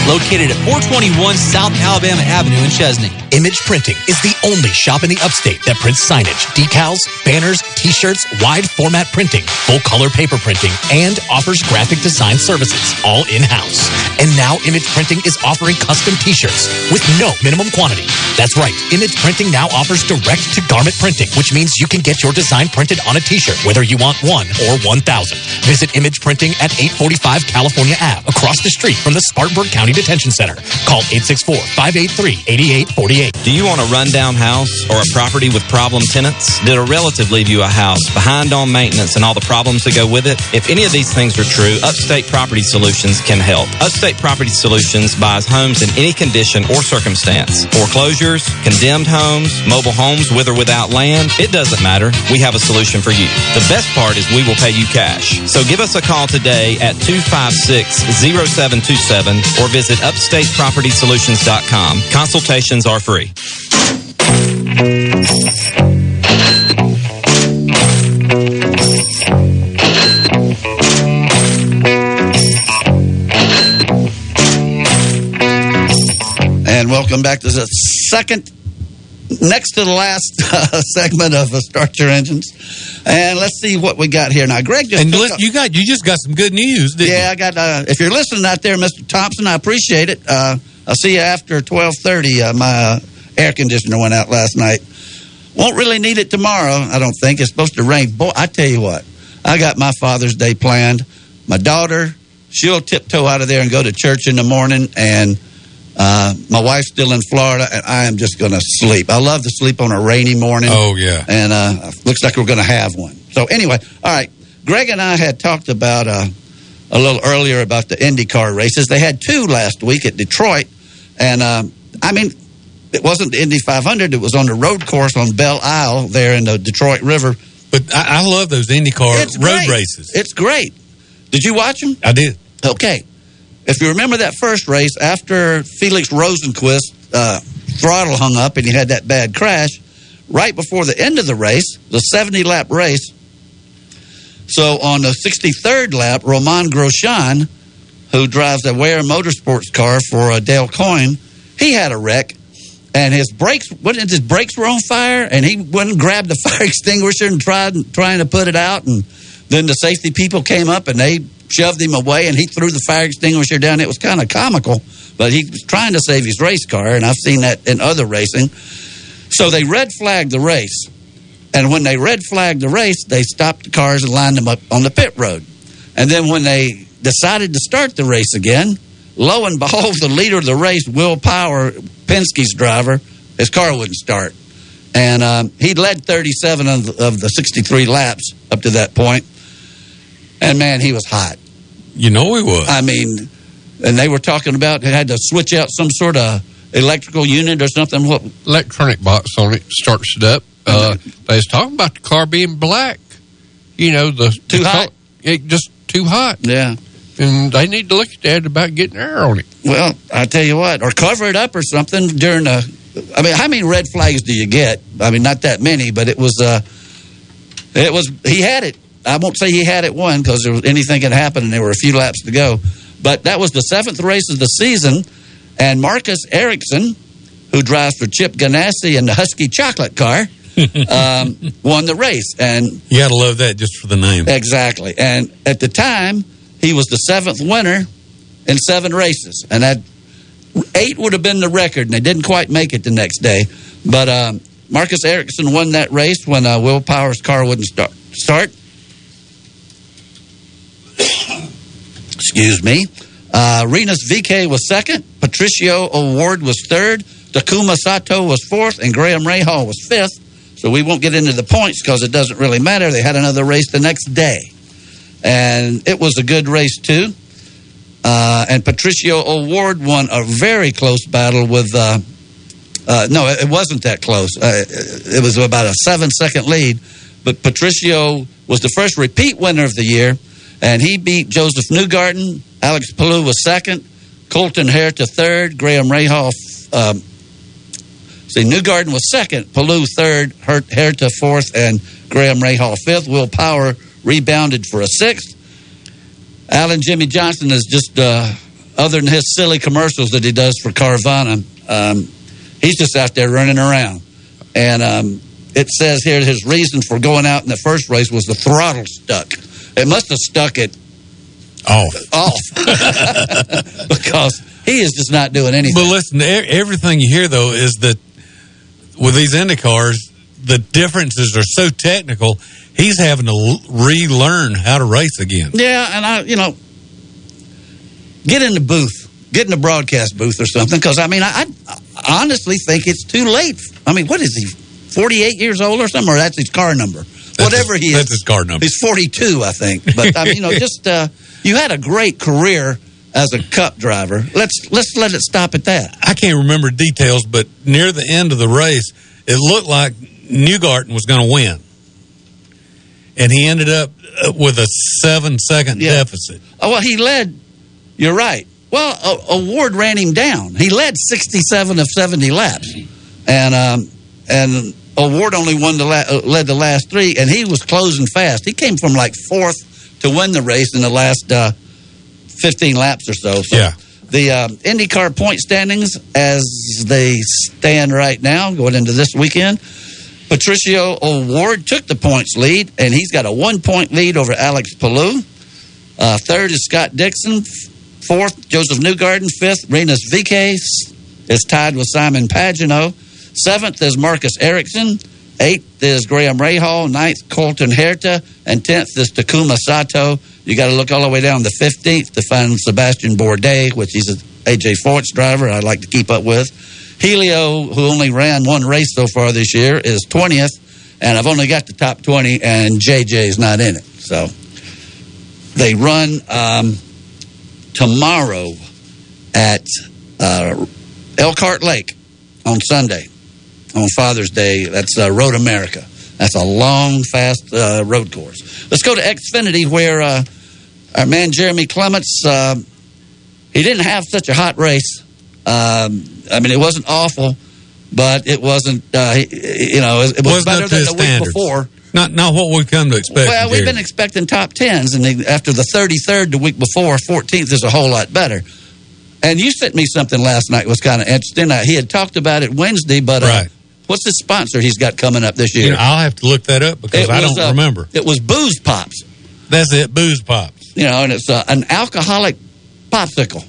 located at 421 South Alabama Avenue in Chesnee. Image Printing is the only shop in the upstate that prints signage, decals, banners, t-shirts, wide format printing, full color paper printing, and offers graphic design services, all in-house. And now Image Printing is offering custom t-shirts with no minimum quantity. That's right, Image Printing now offers direct to garment printing, which means you can get your design printed on a t-shirt, whether you want one or 1,000. Visit Image Printing at 845 California Ave, across the street from the Spartanburg County Detention Center. Call 864-583-8848. Do you want a rundown house or a property with problem tenants? Did a relative leave you a house behind on maintenance and all the problems that go with it? If any of these things are true, Upstate Property Solutions can help. Upstate Property Solutions buys homes in any condition or circumstance. Foreclosures, condemned homes, mobile homes with or without land, it doesn't matter. We have a solution for you. The best part is we will pay you cash. So give us a call today at 256-0727 or visit upstatepropertysolutions.com. Consultations are free. Welcome back to the second, next to the last uh, segment of uh, Start Your Engines. And let's see what we got here now. Greg just And listen, you got you just got some good news, yeah, I got. Uh, if you're listening out there, Mr. Thompson, I appreciate it. Uh, I'll see you after twelve thirty. Uh, my uh, air conditioner went out last night. Won't really need it tomorrow. I don't think it's supposed to rain. Boy, I tell you what, I got my Father's Day planned. My daughter, she'll tiptoe out of there and go to church in the morning, and uh, my wife's still in Florida, and I am just going to sleep. I love to sleep on a rainy morning. Oh, yeah. and uh, looks like we're going to have one. So anyway, all right. Greg and I had talked about uh, a little earlier about the IndyCar races. They had two last week at Detroit, and uh, I mean, it wasn't the Indy 500. It was on the road course on Belle Isle there in the Detroit River. But I, I love those IndyCar It's road great. races. It's great. Did you watch them? I did. Okay. If you remember that first race, after Felix Rosenqvist uh, throttle hung up and he had that bad crash, right before the end of the race, the 70 lap race. So on the 63rd lap, Romain Grosjean, who drives a Ware Motorsports car for uh, Dale Coyne, he had a wreck. And his brakes, what his brakes were on fire, and he went and grabbed the fire extinguisher and tried trying to put it out. And then the safety people came up and they shoved him away, and he threw the fire extinguisher down. It was kind of comical, but he was trying to save his race car, and I've seen that in other racing. So they red flagged the race, and when they red flagged the race, they stopped the cars and lined them up on the pit road. And then when they decided to start the race again, lo and behold, the leader of the race, Will Power, Penske's driver, his car wouldn't start. And um, he'd led 37 of the, of the 63 laps up to that point. And man, he was hot. You know he was. I mean, and they were talking about they had to switch out some sort of electrical unit or something. What electronic box on it starts it up. Uh, they was talking about the car being black. You know the Too the hot? col- it just too hot. Yeah. And they need to look at that about getting air on it. Well, I tell you what, or cover it up or something during the. I mean, how many red flags do you get? I mean, not that many, but it was. uh It was. He had it. I won't say he had it won because there was anything could happen, and there were a few laps to go. But that was the seventh race of the season, and Marcus Ericsson, who drives for Chip Ganassi in the Huski Chocolate Car, um, won the race. And You got to love that just for the name. Exactly. And at the time, he was the seventh winner in seven races. And that eight would have been the record, and they didn't quite make it the next day. But um, Marcus Ericsson won that race when uh, Will Power's car wouldn't start. start. Excuse me. Uh, VeeKay was second. Patricio O'Ward was third. Takuma Sato was fourth, and Graham Rahal was fifth. So we won't get into the points because it doesn't really matter. They had another race the next day, and it was a good race too. Uh, and Patricio O'Ward won a very close battle with. Uh, uh, no, it wasn't that close. Uh, it was about a seven-second lead, but Patricio was the first repeat winner of the year, and he beat Josef Newgarden. Alex Palou was second. Colton Herta third. Graham Rahal. Um, see, Newgarden was second. Palou third. Herta fourth, and Graham Rahal fifth. Will Power rebounded for a sixth. Alan Jimmie Johnson is just, uh, other than his silly commercials that he does for Carvana, um, he's just out there running around. And um, it says here his reason for going out in the first race was the throttle stuck. It must have stuck it off. Off. because he is just not doing anything. But listen, everything you hear though is that with these Indy cars, the differences are so technical. He's having to relearn how to race again. Yeah, and I, you know, get in the booth, get in the broadcast booth or something. Because I mean, I, I honestly think it's too late. I mean, what is he? Forty-eight years old or something, or that's his car number. Whatever he is, That's his car number. he's forty-two, I think. But I mean, you know, just uh, you had a great career as a Cup driver. Let's let's let it stop at that. I can't remember details, but near the end of the race, it looked like Newgarden was going to win, and he ended up uh, with a seven-second deficit. Oh well, he led. You're right. Well, a, O'Ward ran him down. He led 67 of 70 laps, and um, and O'Ward only won the la- uh, led the last three, and he was closing fast. He came from like fourth to win the race in the last uh, 15 laps or so. so Yeah. The um, IndyCar point standings as they stand right now, going into this weekend. Patricio O'Ward took the points lead, and he's got a one point lead over Alex Palou. Uh, third is Scott Dixon. Fourth, Josef Newgarden. Fifth, Rinus VeeKay is tied with Simon Pagenaud. Seventh is Marcus Ericsson. Eighth is Graham Rahal. Ninth, Colton Herta. And tenth is Takuma Sato. You got to look all the way down to 15th to find Sebastian Bourdais, which is an AJ Foyt driver I like to keep up with. Helio, who only ran one race so far this year, is 20th. And I've only got the top 20, and JJ is not in it. So they run um, tomorrow at uh, Elkhart Lake on Sunday on Father's Day. That's uh, Road America. That's a long, fast uh, road course. Let's go to Xfinity, where uh, our man Jeremy Clements, uh, he didn't have such a hot race. Um, I mean, it wasn't awful, but it wasn't, uh, you know, it, it was Wasn't better up to than his the week standards. before. Not not what we've come to expect. Well, we've Jerry. been expecting top tens, and they, after the 33rd the week before, 14th is a whole lot better. And you sent me something last night was kind of interesting. Uh, he had talked about it Wednesday, but uh, Right. What's the sponsor he's got coming up this year? You know, I'll have to look that up because It I was, don't uh, remember. It was Booze Pops. That's it, booze pops. You know, and it's uh, an alcoholic popsicle.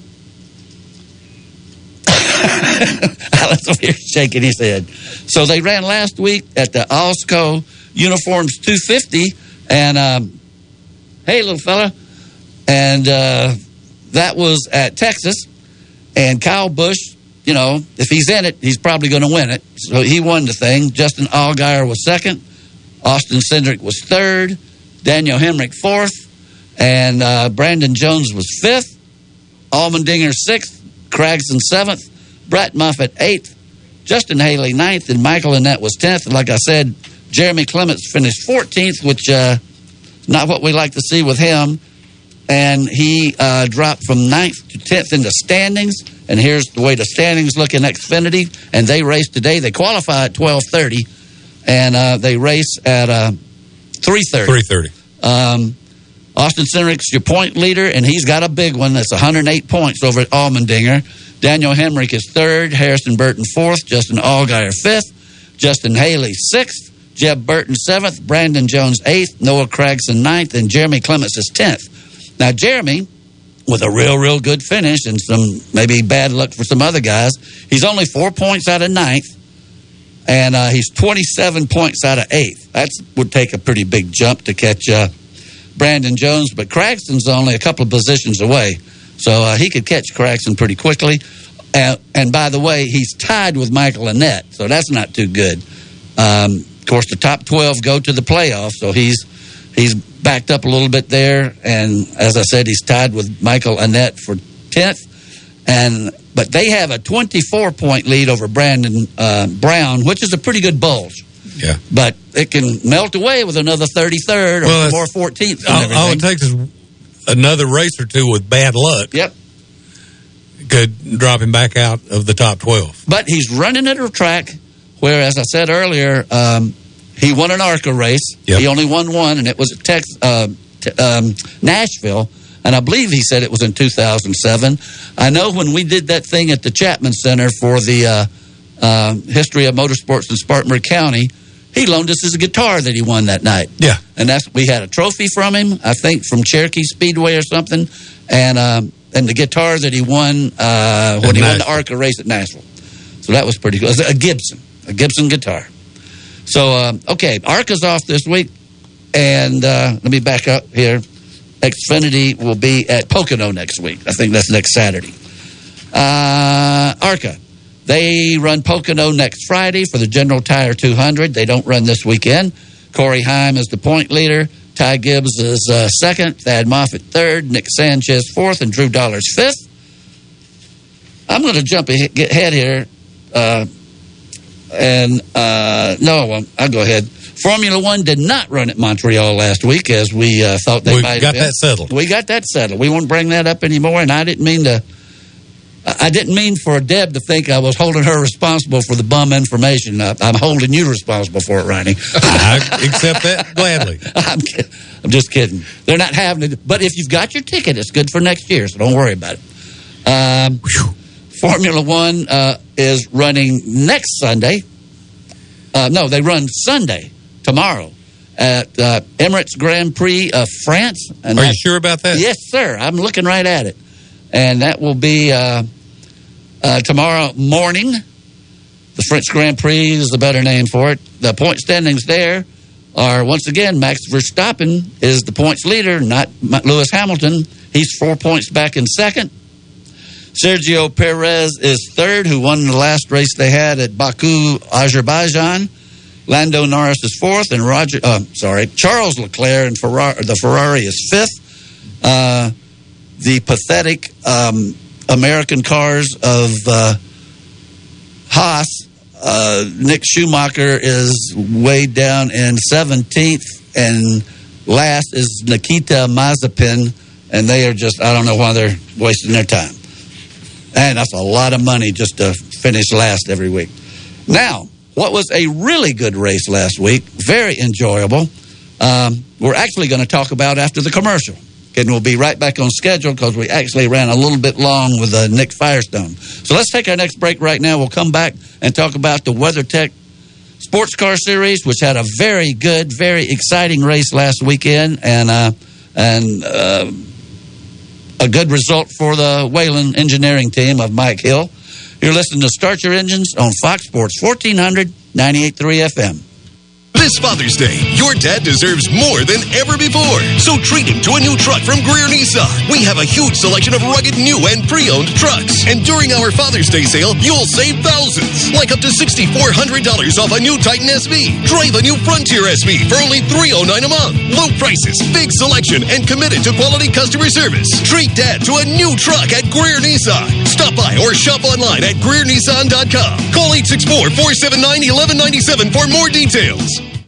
Alan's over here shaking his head. So they ran last week at the Alsco Uniforms 250, and um, hey, little fella, and uh, that was at Texas. And Kyle Busch, you know, if he's in it, he's probably going to win it. So he won the thing. Justin Allgaier was second. Austin Cindric was third. Daniel Hemric fourth. And uh, Brandon Jones was fifth. Allmendinger sixth. Gragson seventh. Brett Moffitt eighth. Justin Haley ninth. And Michael Annett was tenth. And like I said, Jeremy Clements finished 14th, which uh, not what we like to see with him and he uh, dropped from ninth to tenth in the standings. And here's the way the standings look in Xfinity. And they race today. They qualify at twelve thirty, and uh, they race at uh, three thirty. Three thirty. Um, Austin Cindric's your point leader, and he's got a big one. That's 108 points over at Allmendinger. Daniel Hemric is third. Harrison Burton fourth. Justin Allgaier fifth. Justin Haley sixth. Jeb Burton seventh. Brandon Jones eighth. Noah Gragson ninth. And Jeremy Clements is tenth. Now, Jeremy, with a real, real good finish and some maybe bad luck for some other guys, he's only four points out of ninth, and uh, he's 27 points out of eighth. That would take a pretty big jump to catch uh, Brandon Jones, but Gragson's only a couple of positions away, so uh, he could catch Gragson pretty quickly. And by the way, he's tied with Michael Annett, so that's not too good. Um, of course, the top 12 go to the playoffs, so he's he's backed up a little bit there. And as I said, he's tied with Michael Annett for 10th. And but they have a 24 point lead over Brandon uh, Brown, which is a pretty good bulge. Yeah. But it can melt away with another 33rd or Well, more 14th. and All, all it takes is another race or two with bad luck. Yep. Could drop him back out of the top 12. But he's running at a track where, as I said earlier, um, he won an ARCA race. He only won one, and it was at Tex, uh, t- um, Nashville. And I believe he said it was in 2007. I know when we did that thing at the Chapman Center for the uh, uh, history of motorsports in Spartanburg County, he loaned us his guitar that he won that night. Yeah. And that's we had a trophy from him, I think from Cherokee Speedway or something, and um, and the guitar that he won uh, when he won the ARCA race at Nashville. So that was pretty cool. It was a Gibson, a Gibson guitar. So um, okay, ARCA's off this week, and uh, let me back up here. Xfinity will be at Pocono next week. I think that's next Saturday. Uh, ARCA. They run Pocono next Friday for the General Tire 200. They don't run this weekend. Corey Heim is the point leader. Ty Gibbs is uh, second. Thad Moffitt third. Nick Sanchez fourth. And Drew Dollars fifth. I'm going to jump ahead here. Uh, and uh, no. I'll go ahead. Formula One did not run at Montreal last week as we uh, thought they We might. have got that settled. We got that settled. We won't bring that up anymore. And I didn't mean to. I didn't mean for Deb to think I was holding her responsible for the bum information. I, I'm holding you responsible for it, Ronnie. I accept that gladly. I'm, I'm just kidding. They're not having it. But if you've got your ticket, it's good for next year, so don't worry about it. Um, Formula One uh, is running next Sunday. Uh, no, they run Sunday, tomorrow, at uh, Emirates Grand Prix of France. And Are you sure about that? Yes, sir. I'm looking right at it. And that will be uh, uh, tomorrow morning. The French Grand Prix is the better name for it. The point standings there are once again Max Verstappen is the points leader, not Lewis Hamilton. He's four points back in second. Sergio Perez is third, who won the last race they had at Baku, Azerbaijan. Lando Norris is fourth, and Roger, uh, sorry, Charles Leclerc and Ferrari, the Ferrari is fifth. Uh, the pathetic um, American cars of uh, Haas uh, Nick Schumacher is way down in 17th, and last is Nikita Mazepin, and they are just, I don't know why they're wasting their time. And that's a lot of money just to finish last every week. Now, what was a really good race last week, very enjoyable, um, we're actually going to talk about after the commercial. And we'll be right back on schedule because we actually ran a little bit long with uh, Nick Firestone. So let's take our next break right now. We'll come back and talk about the WeatherTech Sports Car Series, which had a very good, very exciting race last weekend, and uh, and uh, a good result for the Whelen Engineering team of Mike Hill. You're listening to Start Your Engines on Fox Sports 1400 98.3 FM. This Father's Day, your dad deserves more than ever before. So treat him to a new truck from Greer Nissan. We have a huge selection of rugged new and pre-owned trucks. And during our Father's Day sale, you'll save thousands. Like up to $6,400 off a new Titan SV. Drive a new Frontier SV for only 309 a month. Low prices, big selection, and committed to quality customer service. Treat dad to a new truck at Greer Nissan. Stop by or shop online at GreerNissan.com. Call 864-479-1197 for more details.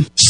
com.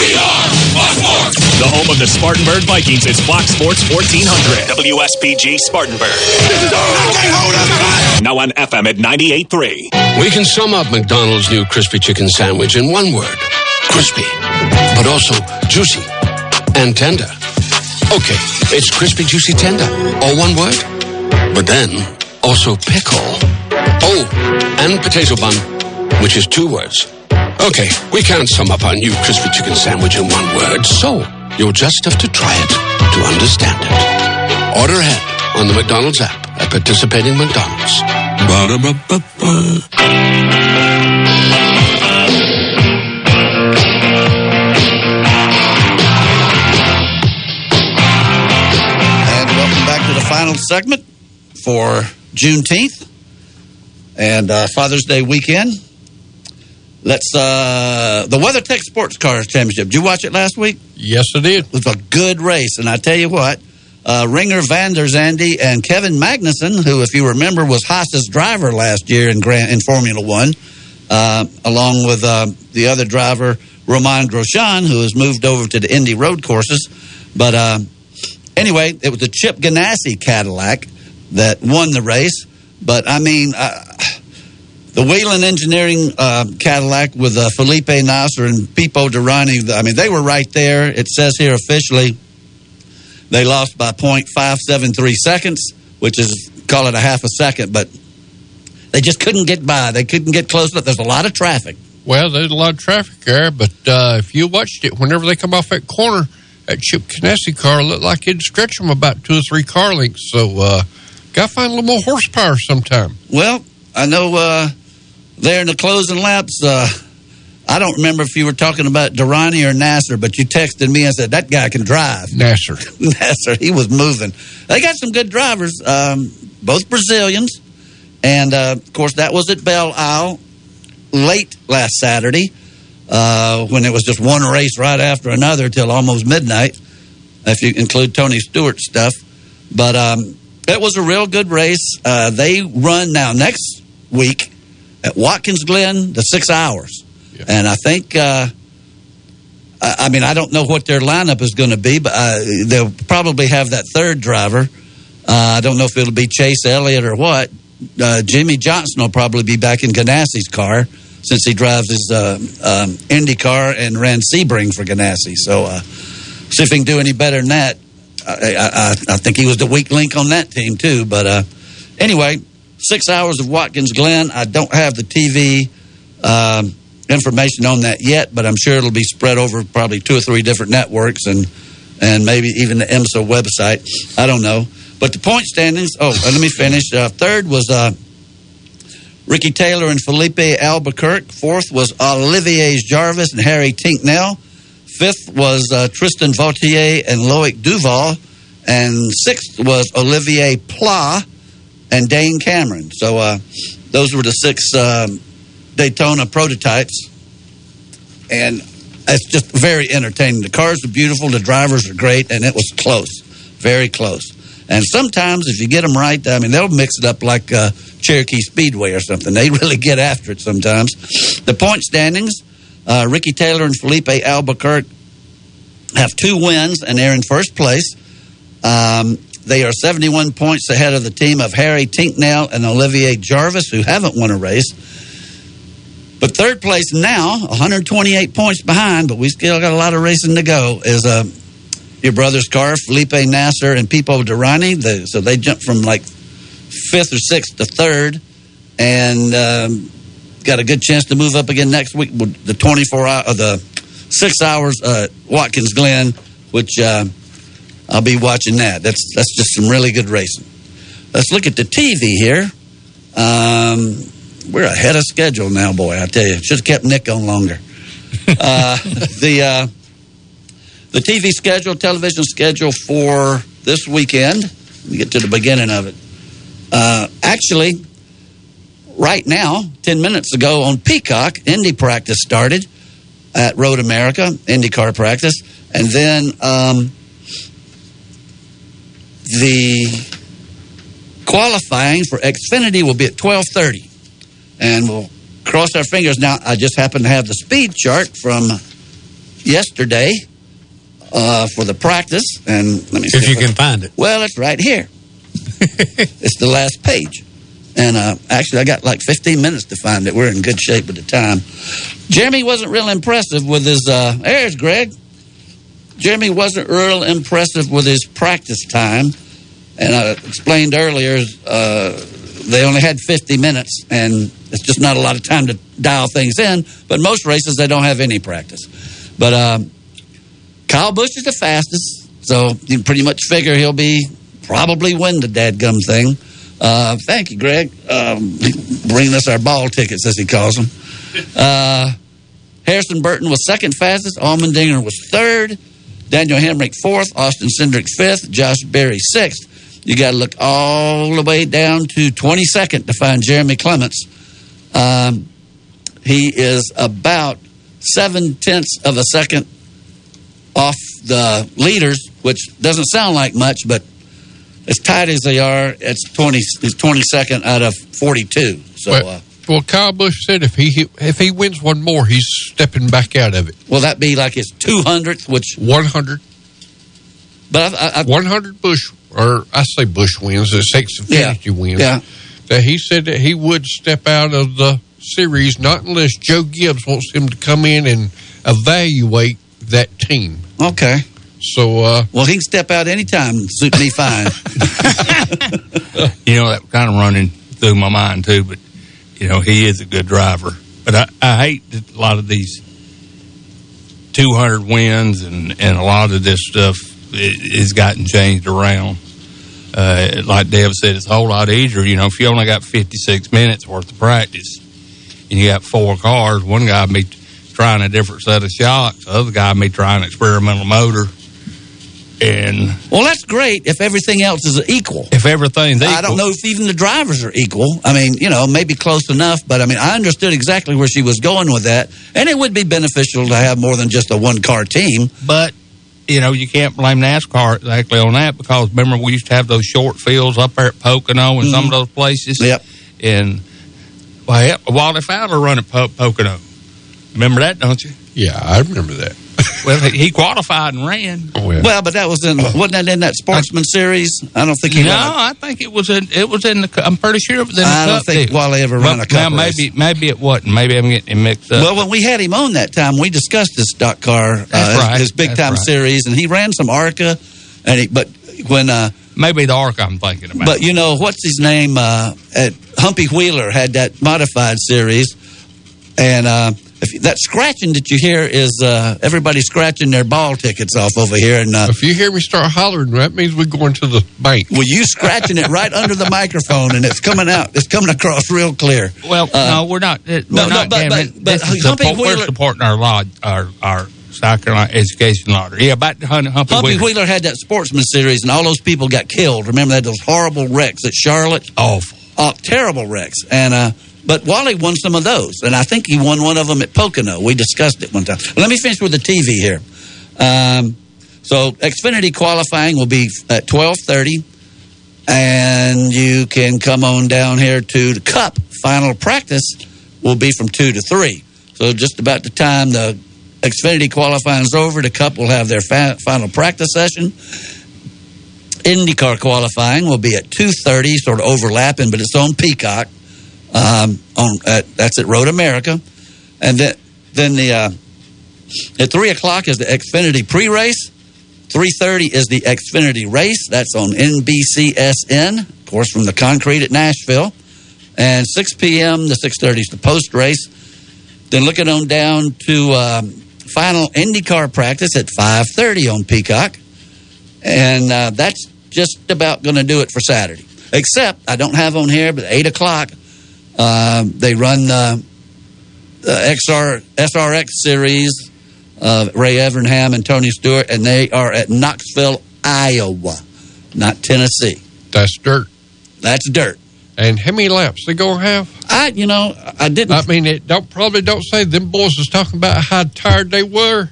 We are Fox Sports. The home of the Spartanburg Vikings is Fox Sports 1400. WSPG Spartanburg. Now on FM at 98.3. We can sum up McDonald's new crispy chicken sandwich in one word crispy, but also juicy and tender. Okay, it's crispy, juicy, tender. All one word. But then also pickle. Oh, and potato bun, which is two words. Okay, we can't sum up our new crispy chicken sandwich in one word, so you'll just have to try it to understand it. Order ahead on the McDonald's app at participating McDonald's. Ba-da-ba-ba-ba. And welcome back to the final segment for Juneteenth and uh, Father's Day weekend. Let's uh the WeatherTech Sports Car Championship. Did you watch it last week? Yes, I did. It was a good race, and I tell you what, uh, Renger van der and Kevin Magnussen, who, if you remember, was Haas's driver last year in Grand in Formula One, uh, along with uh, the other driver Romain Grosjean, who has moved over to the Indy Road courses. But uh, anyway, it was the Chip Ganassi Cadillac that won the race. But I mean. Uh, the Whelen Engineering uh, Cadillac with uh, Felipe Nasr and Pipo Derani, I mean, they were right there. It says here officially they lost by .573 seconds, which is, call it a half a second, but they just couldn't get by. They couldn't get close enough. There's a lot of traffic. Well, there's a lot of traffic there, but uh, if you watched it, whenever they come off that corner, that Chip Ganassi car looked like it'd stretch them about two or three car lengths. So, uh, got to find a little more horsepower sometime. Well, I know uh, there in the closing laps, uh, I don't remember if you were talking about Derani or Nasr, but you texted me and said, that guy can drive. Nasr. Nasr, he was moving. They got some good drivers, um, both Brazilians. And, uh, of course, that was at Belle Isle late last Saturday uh, when it was just one race right after another till almost midnight, if you include Tony Stewart stuff. But um, it was a real good race. Uh, they run now next week at Watkins Glen, the six hours. And I think, uh, I, I mean, I don't know what their lineup is going to be, but uh, they'll probably have that third driver. Uh, I don't know if it'll be Chase Elliott or what. Uh, Jimmie Johnson will probably be back in Ganassi's car. since he drives his uh, um, Indy car and ran Sebring for Ganassi. So uh, see if he can do any better than that. I, I, I think he was the weak link on that team too. But uh, anyway, six hours of Watkins Glen. I don't have the TV um, information on that yet, but I'm sure it'll be spread over probably two or three different networks and and maybe even the IMSA website. I don't know. But the point standings. Oh, uh, let me finish. Uh, third was uh, Ricky Taylor and Filipe Albuquerque. Fourth was Oliver Jarvis and Harry Tinknell. Fifth was uh, Tristan Vautier and Loic Duval. And sixth was Olivier Pla and Dane Cameron. So uh, those were the six um, Daytona prototypes. And it's just very entertaining. The cars are beautiful, the drivers are great, and it was close, very close. And sometimes, if you get them right, I mean, they'll mix it up like uh, Cherokee Speedway or something. They really get after it sometimes. The point standings uh, Ricky Taylor and Filipe Albuquerque have two wins, and they're in first place. Um, they are 71 points ahead of the team of Harry Tinknell and Oliver Jarvis, who haven't won a race. But third place now, 128 points behind, but we still got a lot of racing to go, is uh, your brother's car, Felipe Nasr and Pipo Derani. The, so they jumped from like fifth or sixth to third and um, got a good chance to move up again next week with the 24 hour, uh, the six hours uh, Watkins Glen, which uh, I'll be watching that. That's that's just some really good racing. Let's look at the TV here. Um, we're ahead of schedule now, boy. I tell you, should have kept Nick on longer. uh, the uh, the TV schedule, television schedule for this weekend. Let me get to the beginning of it. Uh, actually, right now, 10 minutes ago on Peacock, Indy practice started at Road America, IndyCar practice. And then um, the qualifying for Xfinity will be at 1230. And we'll cross our fingers. Now, I just happen to have the speed chart from yesterday uh, for the practice. And let me If you can find it. Well, it's right here. it's the last page. And uh, actually, I got like 15 minutes to find it. We're in good shape at the time. Jeremy wasn't real impressive with his. Uh, there's Greg. Jeremy wasn't real impressive with his practice time. And I explained earlier, uh, they only had 50 minutes, and it's just not a lot of time to dial things in. But most races, they don't have any practice. But um, Kyle Busch is the fastest, so you pretty much figure he'll be probably win the dadgum thing. Uh, thank you, Greg. Um, bringing us our ball tickets, as he calls them. Uh, Harrison Burton was second fastest. Allmendinger was third. Daniel Hemric fourth. Austin Cindric fifth. Josh Berry sixth. You got to look all the way down to 22nd to find Jeremy Clements. Um, he is about seven tenths of a second off the leaders, which doesn't sound like much, but as tight as they are, it's 20, it's 22nd out of 42. So, well, uh, well, Kyle Busch said if he if he wins one more, he's stepping back out of it. will that be like his 200th, which, One hundred, but I, I, one hundred Busch, or I say Busch wins. It's Xfinity wins. yeah. That he said that he would step out of the series, not unless Joe Gibbs wants him to come in and evaluate that team. okay. So, uh, Well, he can step out anytime. Suit me fine. You know, that kind of running through my mind too, but, you know, he is a good driver. But I, I hate a lot of these 200 wins and, and a lot of this stuff i- has gotten changed around. Uh, like Deb said, it's a whole lot easier. You know, if you only got 56 minutes worth of practice and you got four cars, one guy be trying a different set of shocks, the other guy may trying an experimental motor. And well, that's great if everything else is equal. if everything's equal, I don't know if even the drivers are equal. I mean, you know, maybe close enough, but I mean, I understood exactly where she was going with that. And it would be beneficial to have more than just a one car team. But you know, you can't blame NASCAR exactly on that because remember we used to have those short fields up there at Pocono and some of mm-hmm. those places. Yep. And well, Wally Fowler run at po- Pocono. Remember that, don't you? yeah, I remember that. Well, he he qualified and ran. Well, but that was in wasn't that in that Sportsman series? I don't think he. no, won a- I think it was in. It was in the. I'm pretty sure it was in the I don't think deal. Wally ever ran a cup well, race. maybe maybe it wasn't. Maybe I'm getting him mixed up. Well, when we had him on that time, we discussed his stock car, uh, That's right. his big That's time right. series, and he ran some ARCA, and he, but when uh, maybe the arc I'm thinking about. But you know what's his name? Uh, at Humpy Wheeler had that modified series, and uh, if that scratching that you hear is uh, everybody scratching their ball tickets off over here. And uh, If you hear me start hollering, that means we're going to the bank. well, you scratching it right under the microphone, and it's coming out. It's coming across real clear. Well, Uh, no, we're not. We're no, no, not but- gambling. but- but Humpy support- Wheeler- we're supporting our lodge, our our South Carolina education lottery. Yeah, about to Hun- Humpy, Humpy Wheeler. Wheeler had that sportsman series, and all those people got killed. Remember that those horrible wrecks at Charlotte? Awful. Oh, terrible wrecks. And uh, but Wally won some of those, and I think he won one of them at Pocono. We discussed it one time. Let me finish with the TV here. Um, so Xfinity qualifying will be at twelve thirty, and you can come on down here to the Cup final practice will be from two to three. So just about the time the Xfinity qualifying is over, the Cup will have their fa- final practice session. IndyCar qualifying will be at 2.30, sort of overlapping, but it's on Peacock. Um, on at, That's at Road America. And then, then the uh, at 3 o'clock is the Xfinity pre-race. 3.30 is the Xfinity race. That's on NBCSN, of course, from the concrete at Nashville. And 6 p.m. to 6.30 is the post-race. Then looking on down to um, final IndyCar practice at 5.30 on Peacock. And uh, that's just about going to do it for Saturday. Except I don't have on here, but 8 o'clock, um, they run uh, the XR, SRX series, uh, Ray Evernham and Tony Stewart, and they are at Knoxville, Iowa, not Tennessee. That's dirt. That's dirt. And how many laps they gonna have? I, you know, I didn't. I mean, it don't probably don't say them boys was talking about how tired they were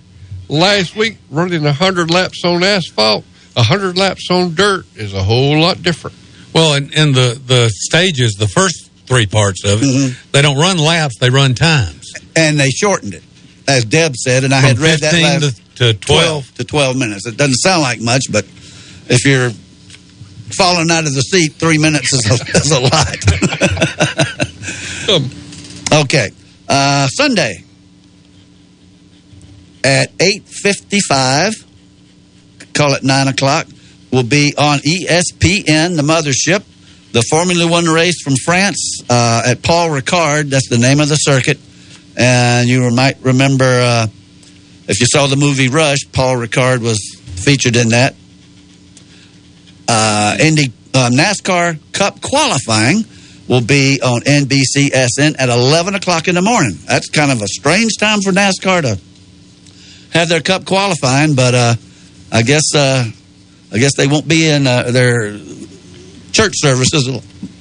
last week running hundred laps on asphalt. hundred laps on dirt is a whole lot different. Well, in, in the the stages, the first three parts of it, they don't run laps; they run times. And they shortened it, as Deb said, and I From had read that 15 last to, to 12. to 12 minutes. It doesn't sound like much, but if you're falling out of the seat, three minutes is a, is a lot. okay. Uh, Sunday at 8.55, call it 9 o'clock, will be on ESPN, the mothership, the Formula One race from France uh, at Paul Ricard. That's the name of the circuit. And you might remember uh, if you saw the movie Rush, Paul Ricard was featured in that. Uh, Indy uh, NASCAR Cup qualifying will be on NBCSN at 11 o'clock in the morning. That's kind of a strange time for NASCAR to have their Cup qualifying, but uh, I guess uh, I guess they won't be in their church services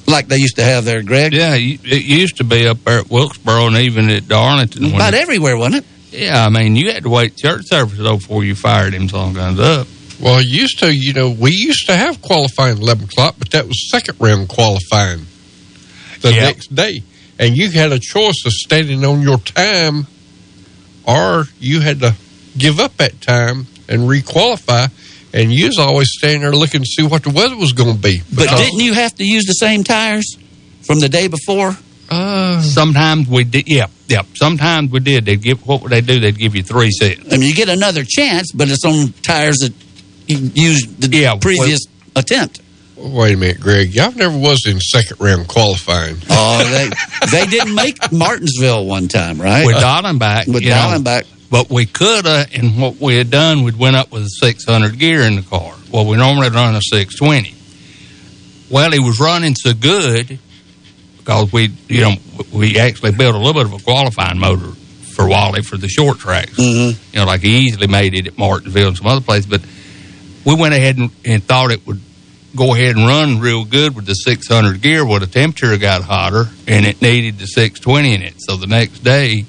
like they used to have there, Greg. Yeah, it used to be up there at Wilkesboro and even at Darlington. About it- everywhere, wasn't it? Yeah, I mean, you had to wait church services though before you fired him some guns up. Well, used to, you know, we used to have qualifying 11 o'clock, but that was second round qualifying the Yeah. next day. And you had a choice of standing on your time or you had to give up that time and requalify. And you was always standing there looking to see what the weather was going to be. But didn't you have to use the same tires from the day before? Uh, Sometimes we did. Yeah, yeah. Sometimes we did. They'd give what would they do? They'd give you three sets. I mean, you get another chance, but it's on tires that you used the previous attempt. Wait a minute, Greg. Y'all never was in second round qualifying. Oh, they they didn't make Martinsville one time, right? With Dallenbach, With you know. Dallenbach. But we could have, and what we had done, we'd went up with a 600 gear in the car. Well, we normally run a 620. Well, he was running so good because we, you know, we actually built a little bit of a qualifying motor for Wally for the short tracks. Mm-hmm. You know, like he easily made it at Martinsville and some other places. But we went ahead and, and thought it would go ahead and run real good with the 600 gear. Well, the temperature got hotter and it needed the 620 in it. So the next day,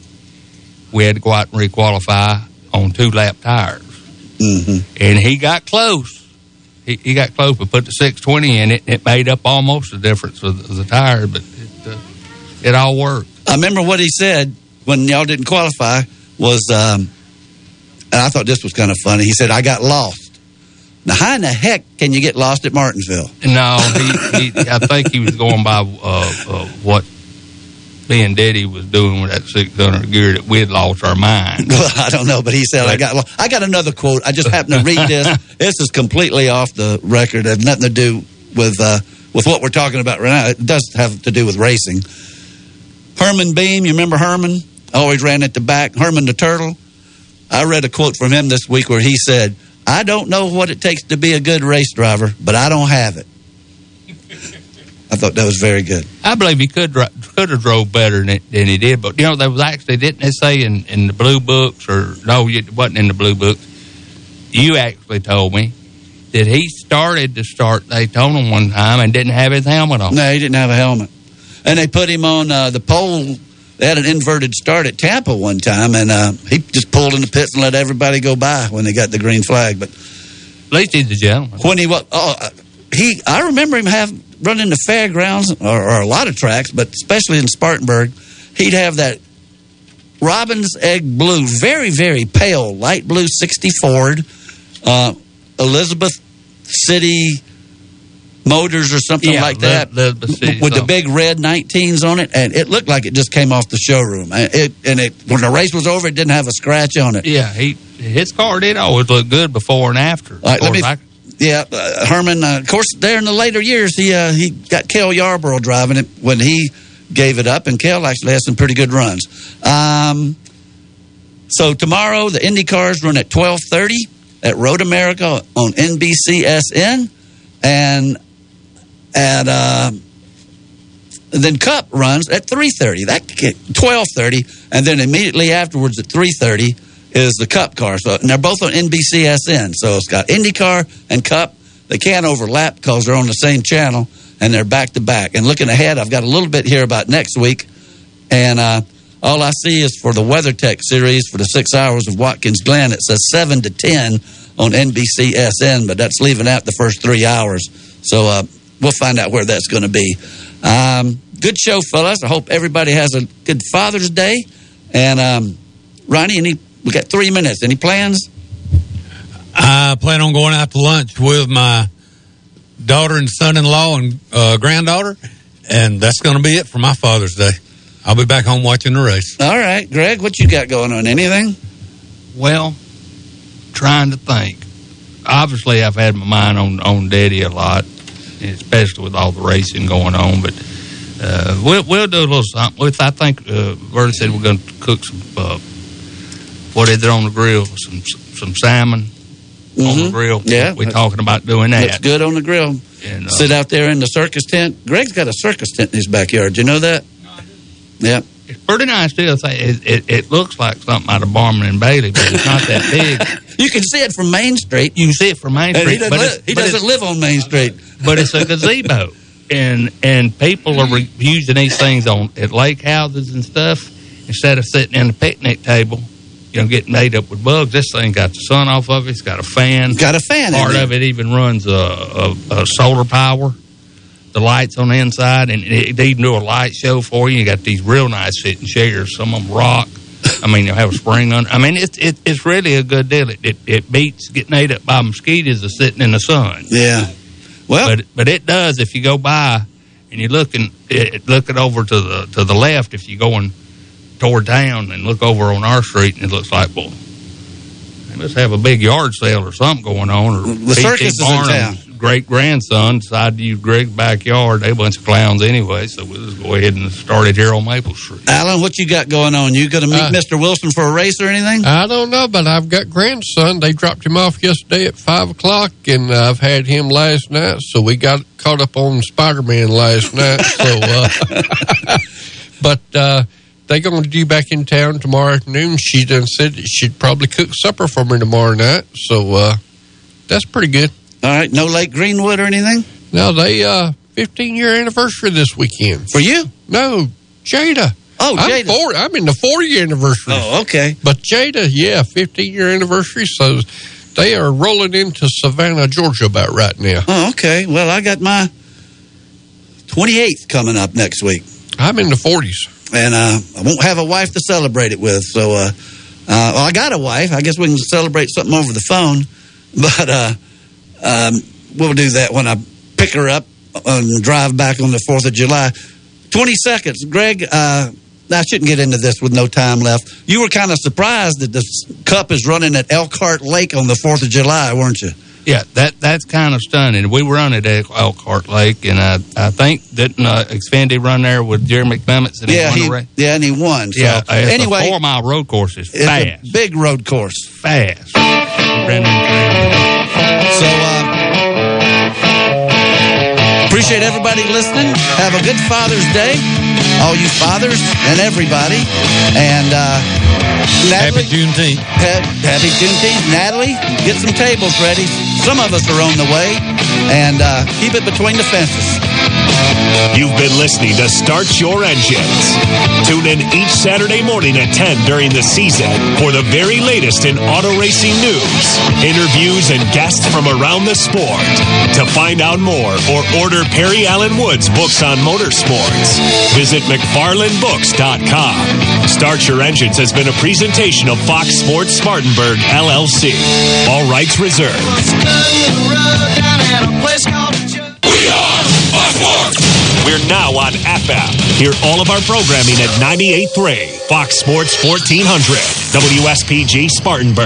we had to go out and requalify on two lap tires. Mm-hmm. And he got close. He, he got close, but put the 620 in it. and It made up almost the difference of the, tire, but it, uh, it all worked. I remember what he said when y'all didn't qualify was um, and I thought this was kind of funny. He said, "I got lost." Now, how in the heck can you get lost at Martinsville? No, he, he I think he was going by uh, uh, what and Daddy was doing with that 600 gear that we had lost our mind. Well, I don't know, but he said I got. lo- I got another quote. I just happened to read this. this is completely off the record. It has nothing to do with uh, with what we're talking about right now. It does have to do with racing. Herman Beam, you remember Herman? Always ran at the back. Herman the Turtle. I read a quote from him this week where he said, "I don't know what it takes to be a good race driver, but I don't have it." I thought that was very good. I believe he could could have drove better than, than he did, but you know there was actually didn't they say in, in the blue books or no it wasn't in the blue books. You actually told me that he started to start Daytona one time and didn't have his helmet on. No, he didn't have a helmet. And they put him on uh, the pole. They had an inverted start at Tampa one time, and uh, he just pulled in the pits and let everybody go by when they got the green flag. But at least he's a gentleman. When he was, oh, uh, he, I remember him have running the fairgrounds or, or a lot of tracks, but especially in Spartanburg, he'd have that Robin's Egg Blue, very very pale light blue '60 Ford, uh, Elizabeth City Motors or something Yeah, like that, city with the big red 19s on it, and it looked like it just came off the showroom. And It, and it when the race was over, it didn't have a scratch on it. Yeah, he his car did always look good before and after. Right, let me, course, yeah, uh, Herman. Uh, of course, there in the later years, he uh, he got Cale Yarborough driving it when he gave it up, and Cale actually has some pretty good runs. Um, so tomorrow, the Indy cars run at twelve thirty at Road America on NBCSN, and at uh, then Cup runs at three thirty. That twelve thirty, and then immediately afterwards at three thirty is the Cup car. So and they're both on NBCSN. So it's got IndyCar and Cup. They can't overlap because they're on the same channel and they're back to back. And looking ahead, I've got a little bit here about next week, and uh, all I see is for the WeatherTech series for the six hours of Watkins Glen. It says seven to ten on NBCSN, but that's leaving out the first three hours. So uh, we'll find out where that's going to be. Um, good show, fellas. I hope everybody has a good Father's Day. And um, Ronnie, any, we got three minutes. Any plans? I plan on going out to lunch with my daughter and son-in-law and uh, granddaughter, and that's going to be it for my Father's Day. I'll be back home watching the race. All right, Greg, what you got going on? Anything? Well, trying to think. Obviously, I've had my mind on on Daddy a lot, especially with all the racing going on. But uh, we'll we'll do a little something. With I think uh, Verdi said we're going to cook some uh, what is there on the grill? Some some salmon on the Mhm. grill. Yeah. we're talking about doing that. Looks good on the grill. And, uh, Sit out there in the circus tent. Greg's got a circus tent in his backyard. Do you know that? Yeah. It's pretty nice. It's like- It, it, it looks like something out of Barnum and Bailey, but it's not that big. you can see it from Main Street. You can see it from Main And he Street, doesn't, but li- it's- he doesn't live on Main Street. but it's a gazebo, and and people are re- using these things on at lake houses and stuff instead of sitting in a picnic table. You know, getting made up with bugs. This thing got the sun off of it. It's got a fan. Got a fan. Part of it even runs a, a, a solar power. The lights on the inside, and it, they even do a light show for you. You got these real nice sitting chairs. Some of them rock. I mean, they'll have a spring on. I mean, it's it, it's really a good deal. It, it it beats getting ate up by mosquitoes or sitting in the sun. Yeah. Well, but but it does if you go by and you're looking it, looking over to the to the left if you're going toward down and look over on our street and it looks like well let's have a big yard sale or something going on or The circus is in town. great grandson decided to use Greg's backyard they a bunch of clowns anyway so we'll just go ahead and start it here on Maple Street Alan, what you got going on? You going to meet Uh, Mr. Wilson for a race or anything? I don't know, but I've got grandson. They dropped him off yesterday at five o'clock, and uh, I've had him last night. So we got caught up on Spider Man last night. So, uh, but uh, they going to be back in town tomorrow afternoon. She done said that she'd probably cook supper for me tomorrow night. So uh, that's pretty good. All right, no Lake Greenwood or anything? No, they uh, 15 year anniversary this weekend for you. No, Jada. Oh, I'm Jada. 40, I'm in the 40 anniversary. Oh, okay. But Jada, yeah, 15 year anniversary. So they are rolling into Savannah, Georgia about right now. Oh, okay. Well, I got my 28th coming up next week. I'm in the 40s. And uh, I won't have a wife to celebrate it with. So uh, Uh, well, I got a wife. I guess we can celebrate something over the phone, but uh, um, we'll do that when I pick her up and drive back on the Fourth of July. Twenty seconds, Greg. Uh, I shouldn't get into this with no time left. You were kind of surprised that the Cup is running at Elkhart Lake on the Fourth of July, weren't you? Yeah, that that's kind of stunning. We run it at Elkhart Lake, and I I think didn't uh, Xfinity run there with Jeremy Clements and yeah, he he, won the race? yeah, and he won. So. yeah, anyway, four mile road course is it's fast, a big road course. fast. So, uh, appreciate everybody listening. Have a good Father's Day, all you fathers and everybody. And uh, Natalie, Happy Juneteenth. ha- happy Juneteenth. Natalie, get some tables ready. Some of us are on the way, and uh, keep it between the fences. You've been listening to Start Your Engines. Tune in each Saturday morning at 10 during the season for the very latest in auto racing news, interviews, and guests from around the sport. To find out more or order Perry Allen Wood's books on motorsports, visit McFarlandBooks.com. Start Your Engines has been a presentation of Fox Sports Spartanburg, LLC. All rights reserved. We're now on FM. Hear all of our programming at 98.3 Fox Sports 1400 WSPG Spartanburg.